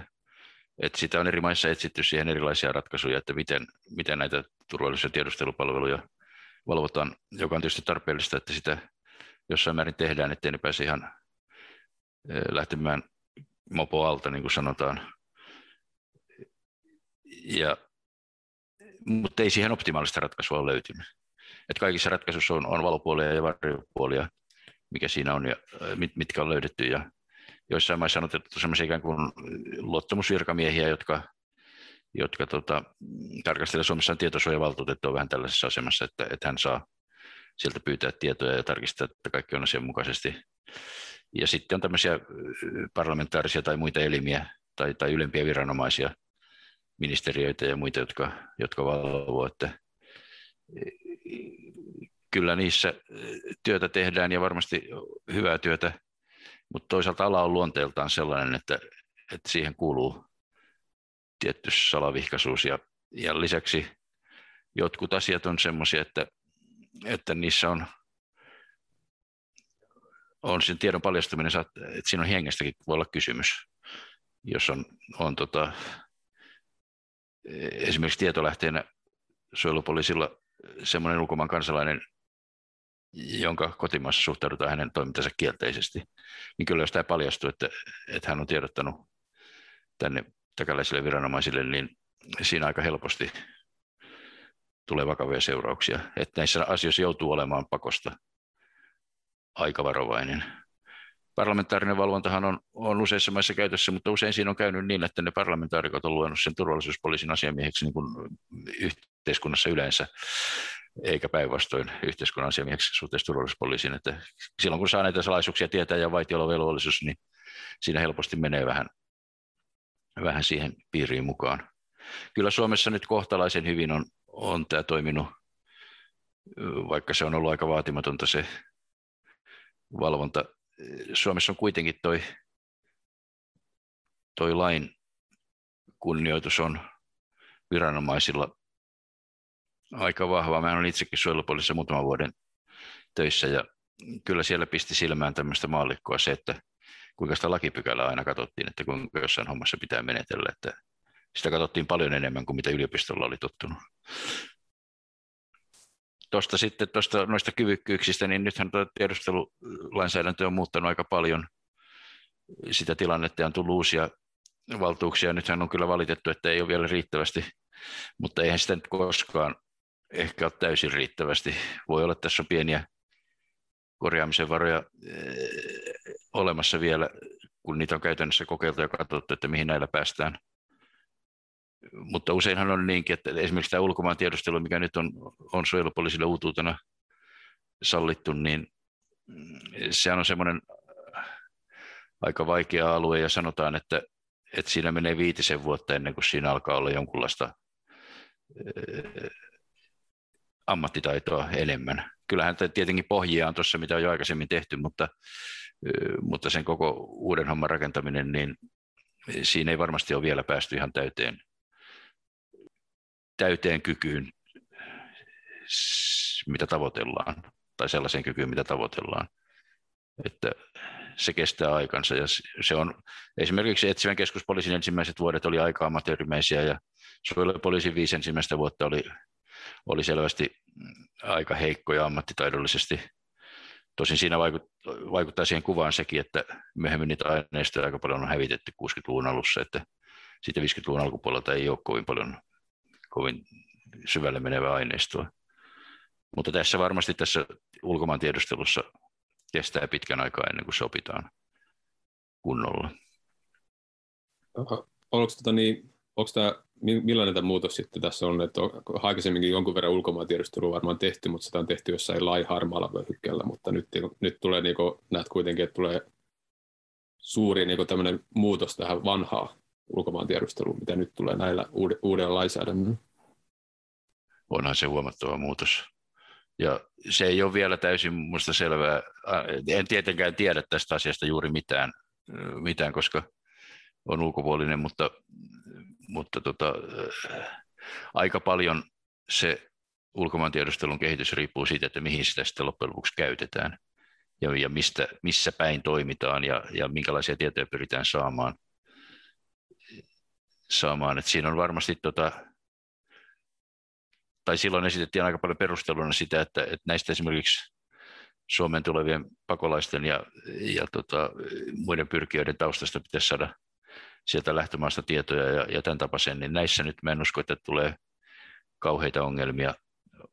että sitä on eri maissa etsitty siihen erilaisia ratkaisuja, että miten, miten näitä turvallisuus- ja tiedustelupalveluja valvotaan, joka on tietysti tarpeellista, että sitä jossain määrin tehdään, ettei ne pääse ihan lähtemään mopo alta, niin kuin sanotaan. Ja, mutta ei siihen optimaalista ratkaisua ole löytynyt. Että kaikissa ratkaisuissa on, on valopuolia ja varjopuolia, mikä siinä on ja mit, mitkä on löydetty. Ja joissain maissa on otettu sellaisia ikään kuin luottamusvirkamiehiä, jotka, jotka tota, tarkastelevat Suomessa tietosuojavaltuutettu on vähän tällaisessa asemassa, että, että hän saa sieltä pyytää tietoja ja tarkistaa, että kaikki on asianmukaisesti. Ja sitten on tämmöisiä parlamentaarisia tai muita elimiä tai, tai ylempiä viranomaisia, ministeriöitä ja muita, jotka, jotka valvovat, että kyllä niissä työtä tehdään ja varmasti hyvää työtä, mutta toisaalta ala on luonteeltaan sellainen, että, että siihen kuuluu tietty salavihkaisuus ja, ja lisäksi jotkut asiat on sellaisia, että, että niissä on, on sen tiedon paljastuminen, että siinä on hengestäkin voi olla kysymys, jos on, on tota, esimerkiksi tietolähteenä suojelupoliisilla semmoinen ulkomaan kansalainen, jonka kotimaassa suhtaudutaan hänen toimintansa kielteisesti, niin kyllä jos tämä paljastuu, että, että hän on tiedottanut tänne takalaisille viranomaisille, niin siinä aika helposti tulee vakavia seurauksia. Että näissä asioissa joutuu olemaan pakosta aika varovainen. Parlamentaarinen valvontahan on, on useissa maissa käytössä, mutta usein siinä on käynyt niin, että ne parlamentaarikot on luonut sen turvallisuuspoliisin asiamieheksi niin kuin yhteiskunnassa yleensä, eikä päinvastoin yhteiskunnan asiamieheksi suhteessa turvallisuuspoliisiin. Että silloin kun saa näitä salaisuuksia tietää ja vaitiolovelvollisuus, niin siinä helposti menee vähän, vähän siihen piiriin mukaan. Kyllä Suomessa nyt kohtalaisen hyvin on, on tämä toiminut, vaikka se on ollut aika vaatimatonta se valvonta. Suomessa on kuitenkin toi, toi lain kunnioitus on viranomaisilla aika vahva. Mä olen itsekin suojelupoliisissa muutaman vuoden töissä ja kyllä siellä pisti silmään tämmöistä maallikkoa se, että kuinka sitä lakipykälää aina katsottiin, että kuinka jossain hommassa pitää menetellä. Että sitä katsottiin paljon enemmän kuin mitä yliopistolla oli tottunut. Tuosta sitten tuosta noista kyvykkyyksistä, niin nythän tuo tiedustelulainsäädäntö on muuttanut aika paljon sitä tilannetta ja on tullut uusia valtuuksia. Nythän on kyllä valitettu, että ei ole vielä riittävästi, mutta eihän sitä nyt koskaan ehkä ole täysin riittävästi. Voi olla, että tässä on pieniä korjaamisen varoja eh, olemassa vielä, kun niitä on käytännössä kokeiltu ja katsottu, että mihin näillä päästään. Mutta useinhan on niinkin, että esimerkiksi tämä ulkomaan tiedustelu, mikä nyt on, on suojelupoliisille uutuutena sallittu, niin sehän on semmoinen aika vaikea alue ja sanotaan, että, että siinä menee viitisen vuotta ennen kuin siinä alkaa olla jonkunlaista eh, ammattitaitoa enemmän. Kyllähän tietenkin pohjia on tuossa, mitä on jo aikaisemmin tehty, mutta, mutta sen koko uuden homman rakentaminen, niin siinä ei varmasti ole vielä päästy ihan täyteen, täyteen kykyyn, mitä tavoitellaan, tai sellaiseen kykyyn, mitä tavoitellaan. Että se kestää aikansa. Ja se on, esimerkiksi etsivän keskuspoliisin ensimmäiset vuodet oli aika amatöörimäisiä ja suojelupoliisin viisi ensimmäistä vuotta oli oli selvästi aika heikkoja ammattitaidollisesti. Tosin siinä vaikuttaa siihen kuvaan sekin, että myöhemmin niitä aineistoja aika paljon on hävitetty 60-luvun alussa, että sitten 50-luvun alkupuolelta ei ole kovin paljon kovin syvälle menevää aineistoa. Mutta tässä varmasti tässä ulkomaan tiedustelussa kestää pitkän aikaa ennen kuin sopitaan kunnolla. Oliko tota niin, onko tämä millainen tämä muutos sitten tässä on, että on aikaisemminkin jonkun verran ulkomaantiedustelua varmaan tehty, mutta sitä on tehty jossain lai harmaalla vyöhykkeellä, mutta nyt, nyt tulee, niin kuin, näet kuitenkin, että tulee suuri niin kuin muutos tähän vanhaan ulkomaantiedusteluun, mitä nyt tulee näillä uudella lainsäädännöllä. Onhan se huomattava muutos. Ja se ei ole vielä täysin minusta selvää. En tietenkään tiedä tästä asiasta juuri mitään, mitään koska on ulkopuolinen, mutta mutta tota, äh, aika paljon se ulkomaantiedustelun kehitys riippuu siitä, että mihin sitä sitten loppujen lopuksi käytetään ja, ja mistä, missä päin toimitaan ja, ja minkälaisia tietoja pyritään saamaan. saamaan. Et siinä on varmasti, tota, tai silloin esitettiin aika paljon perusteluna sitä, että, että näistä esimerkiksi Suomen tulevien pakolaisten ja, ja tota, muiden pyrkijöiden taustasta pitäisi saada sieltä lähtömaasta tietoja ja, ja tämän tapaisen, niin näissä nyt mä en usko, että tulee kauheita ongelmia,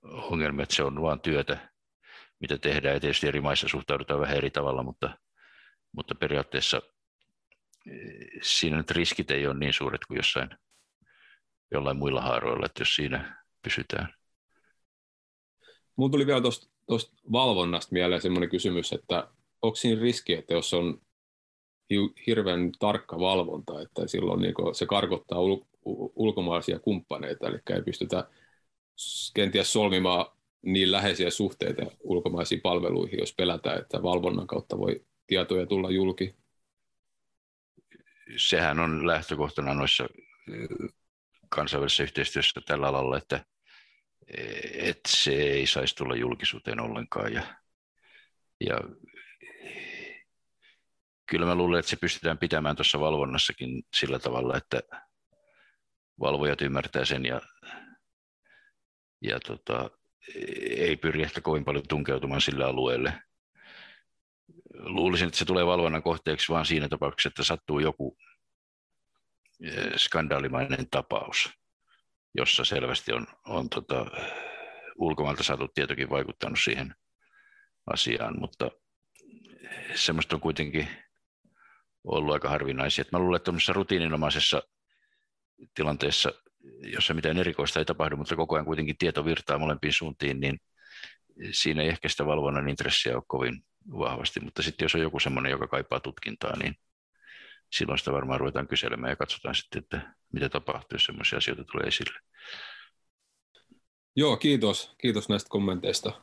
ongelmia, että se on vain työtä, mitä tehdään, ja tietysti eri maissa suhtaudutaan vähän eri tavalla, mutta, mutta periaatteessa eh, siinä nyt riskit ei ole niin suuret kuin jossain jollain muilla haaroilla, että jos siinä pysytään. Mun tuli vielä tuosta valvonnasta mieleen sellainen kysymys, että onko siinä riski, että jos on hirveän tarkka valvonta, että silloin niin se karkottaa ul- ulkomaisia kumppaneita, eli ei pystytä kenties solmimaan niin läheisiä suhteita ulkomaisiin palveluihin, jos pelätään, että valvonnan kautta voi tietoja tulla julki. Sehän on lähtökohtana noissa kansainvälisessä yhteistyössä tällä alalla, että, että se ei saisi tulla julkisuuteen ollenkaan. Ja, ja kyllä mä luulen, että se pystytään pitämään tuossa valvonnassakin sillä tavalla, että valvojat ymmärtää sen ja, ja tota, ei pyri ehkä kovin paljon tunkeutumaan sillä alueelle. Luulisin, että se tulee valvonnan kohteeksi vain siinä tapauksessa, että sattuu joku skandaalimainen tapaus, jossa selvästi on, on tota, ulkomailta saatu tietokin vaikuttanut siihen asiaan, mutta semmoista on kuitenkin ollut aika harvinaisia. Mä luulen, että rutiininomaisessa tilanteessa, jossa mitään erikoista ei tapahdu, mutta koko ajan kuitenkin tieto virtaa molempiin suuntiin, niin siinä ei ehkä sitä valvonnan intressiä ole kovin vahvasti, mutta sitten jos on joku semmoinen, joka kaipaa tutkintaa, niin silloin sitä varmaan ruvetaan kyselemään ja katsotaan sitten, että mitä tapahtuu, jos semmoisia asioita tulee esille. Joo, kiitos. Kiitos näistä kommenteista.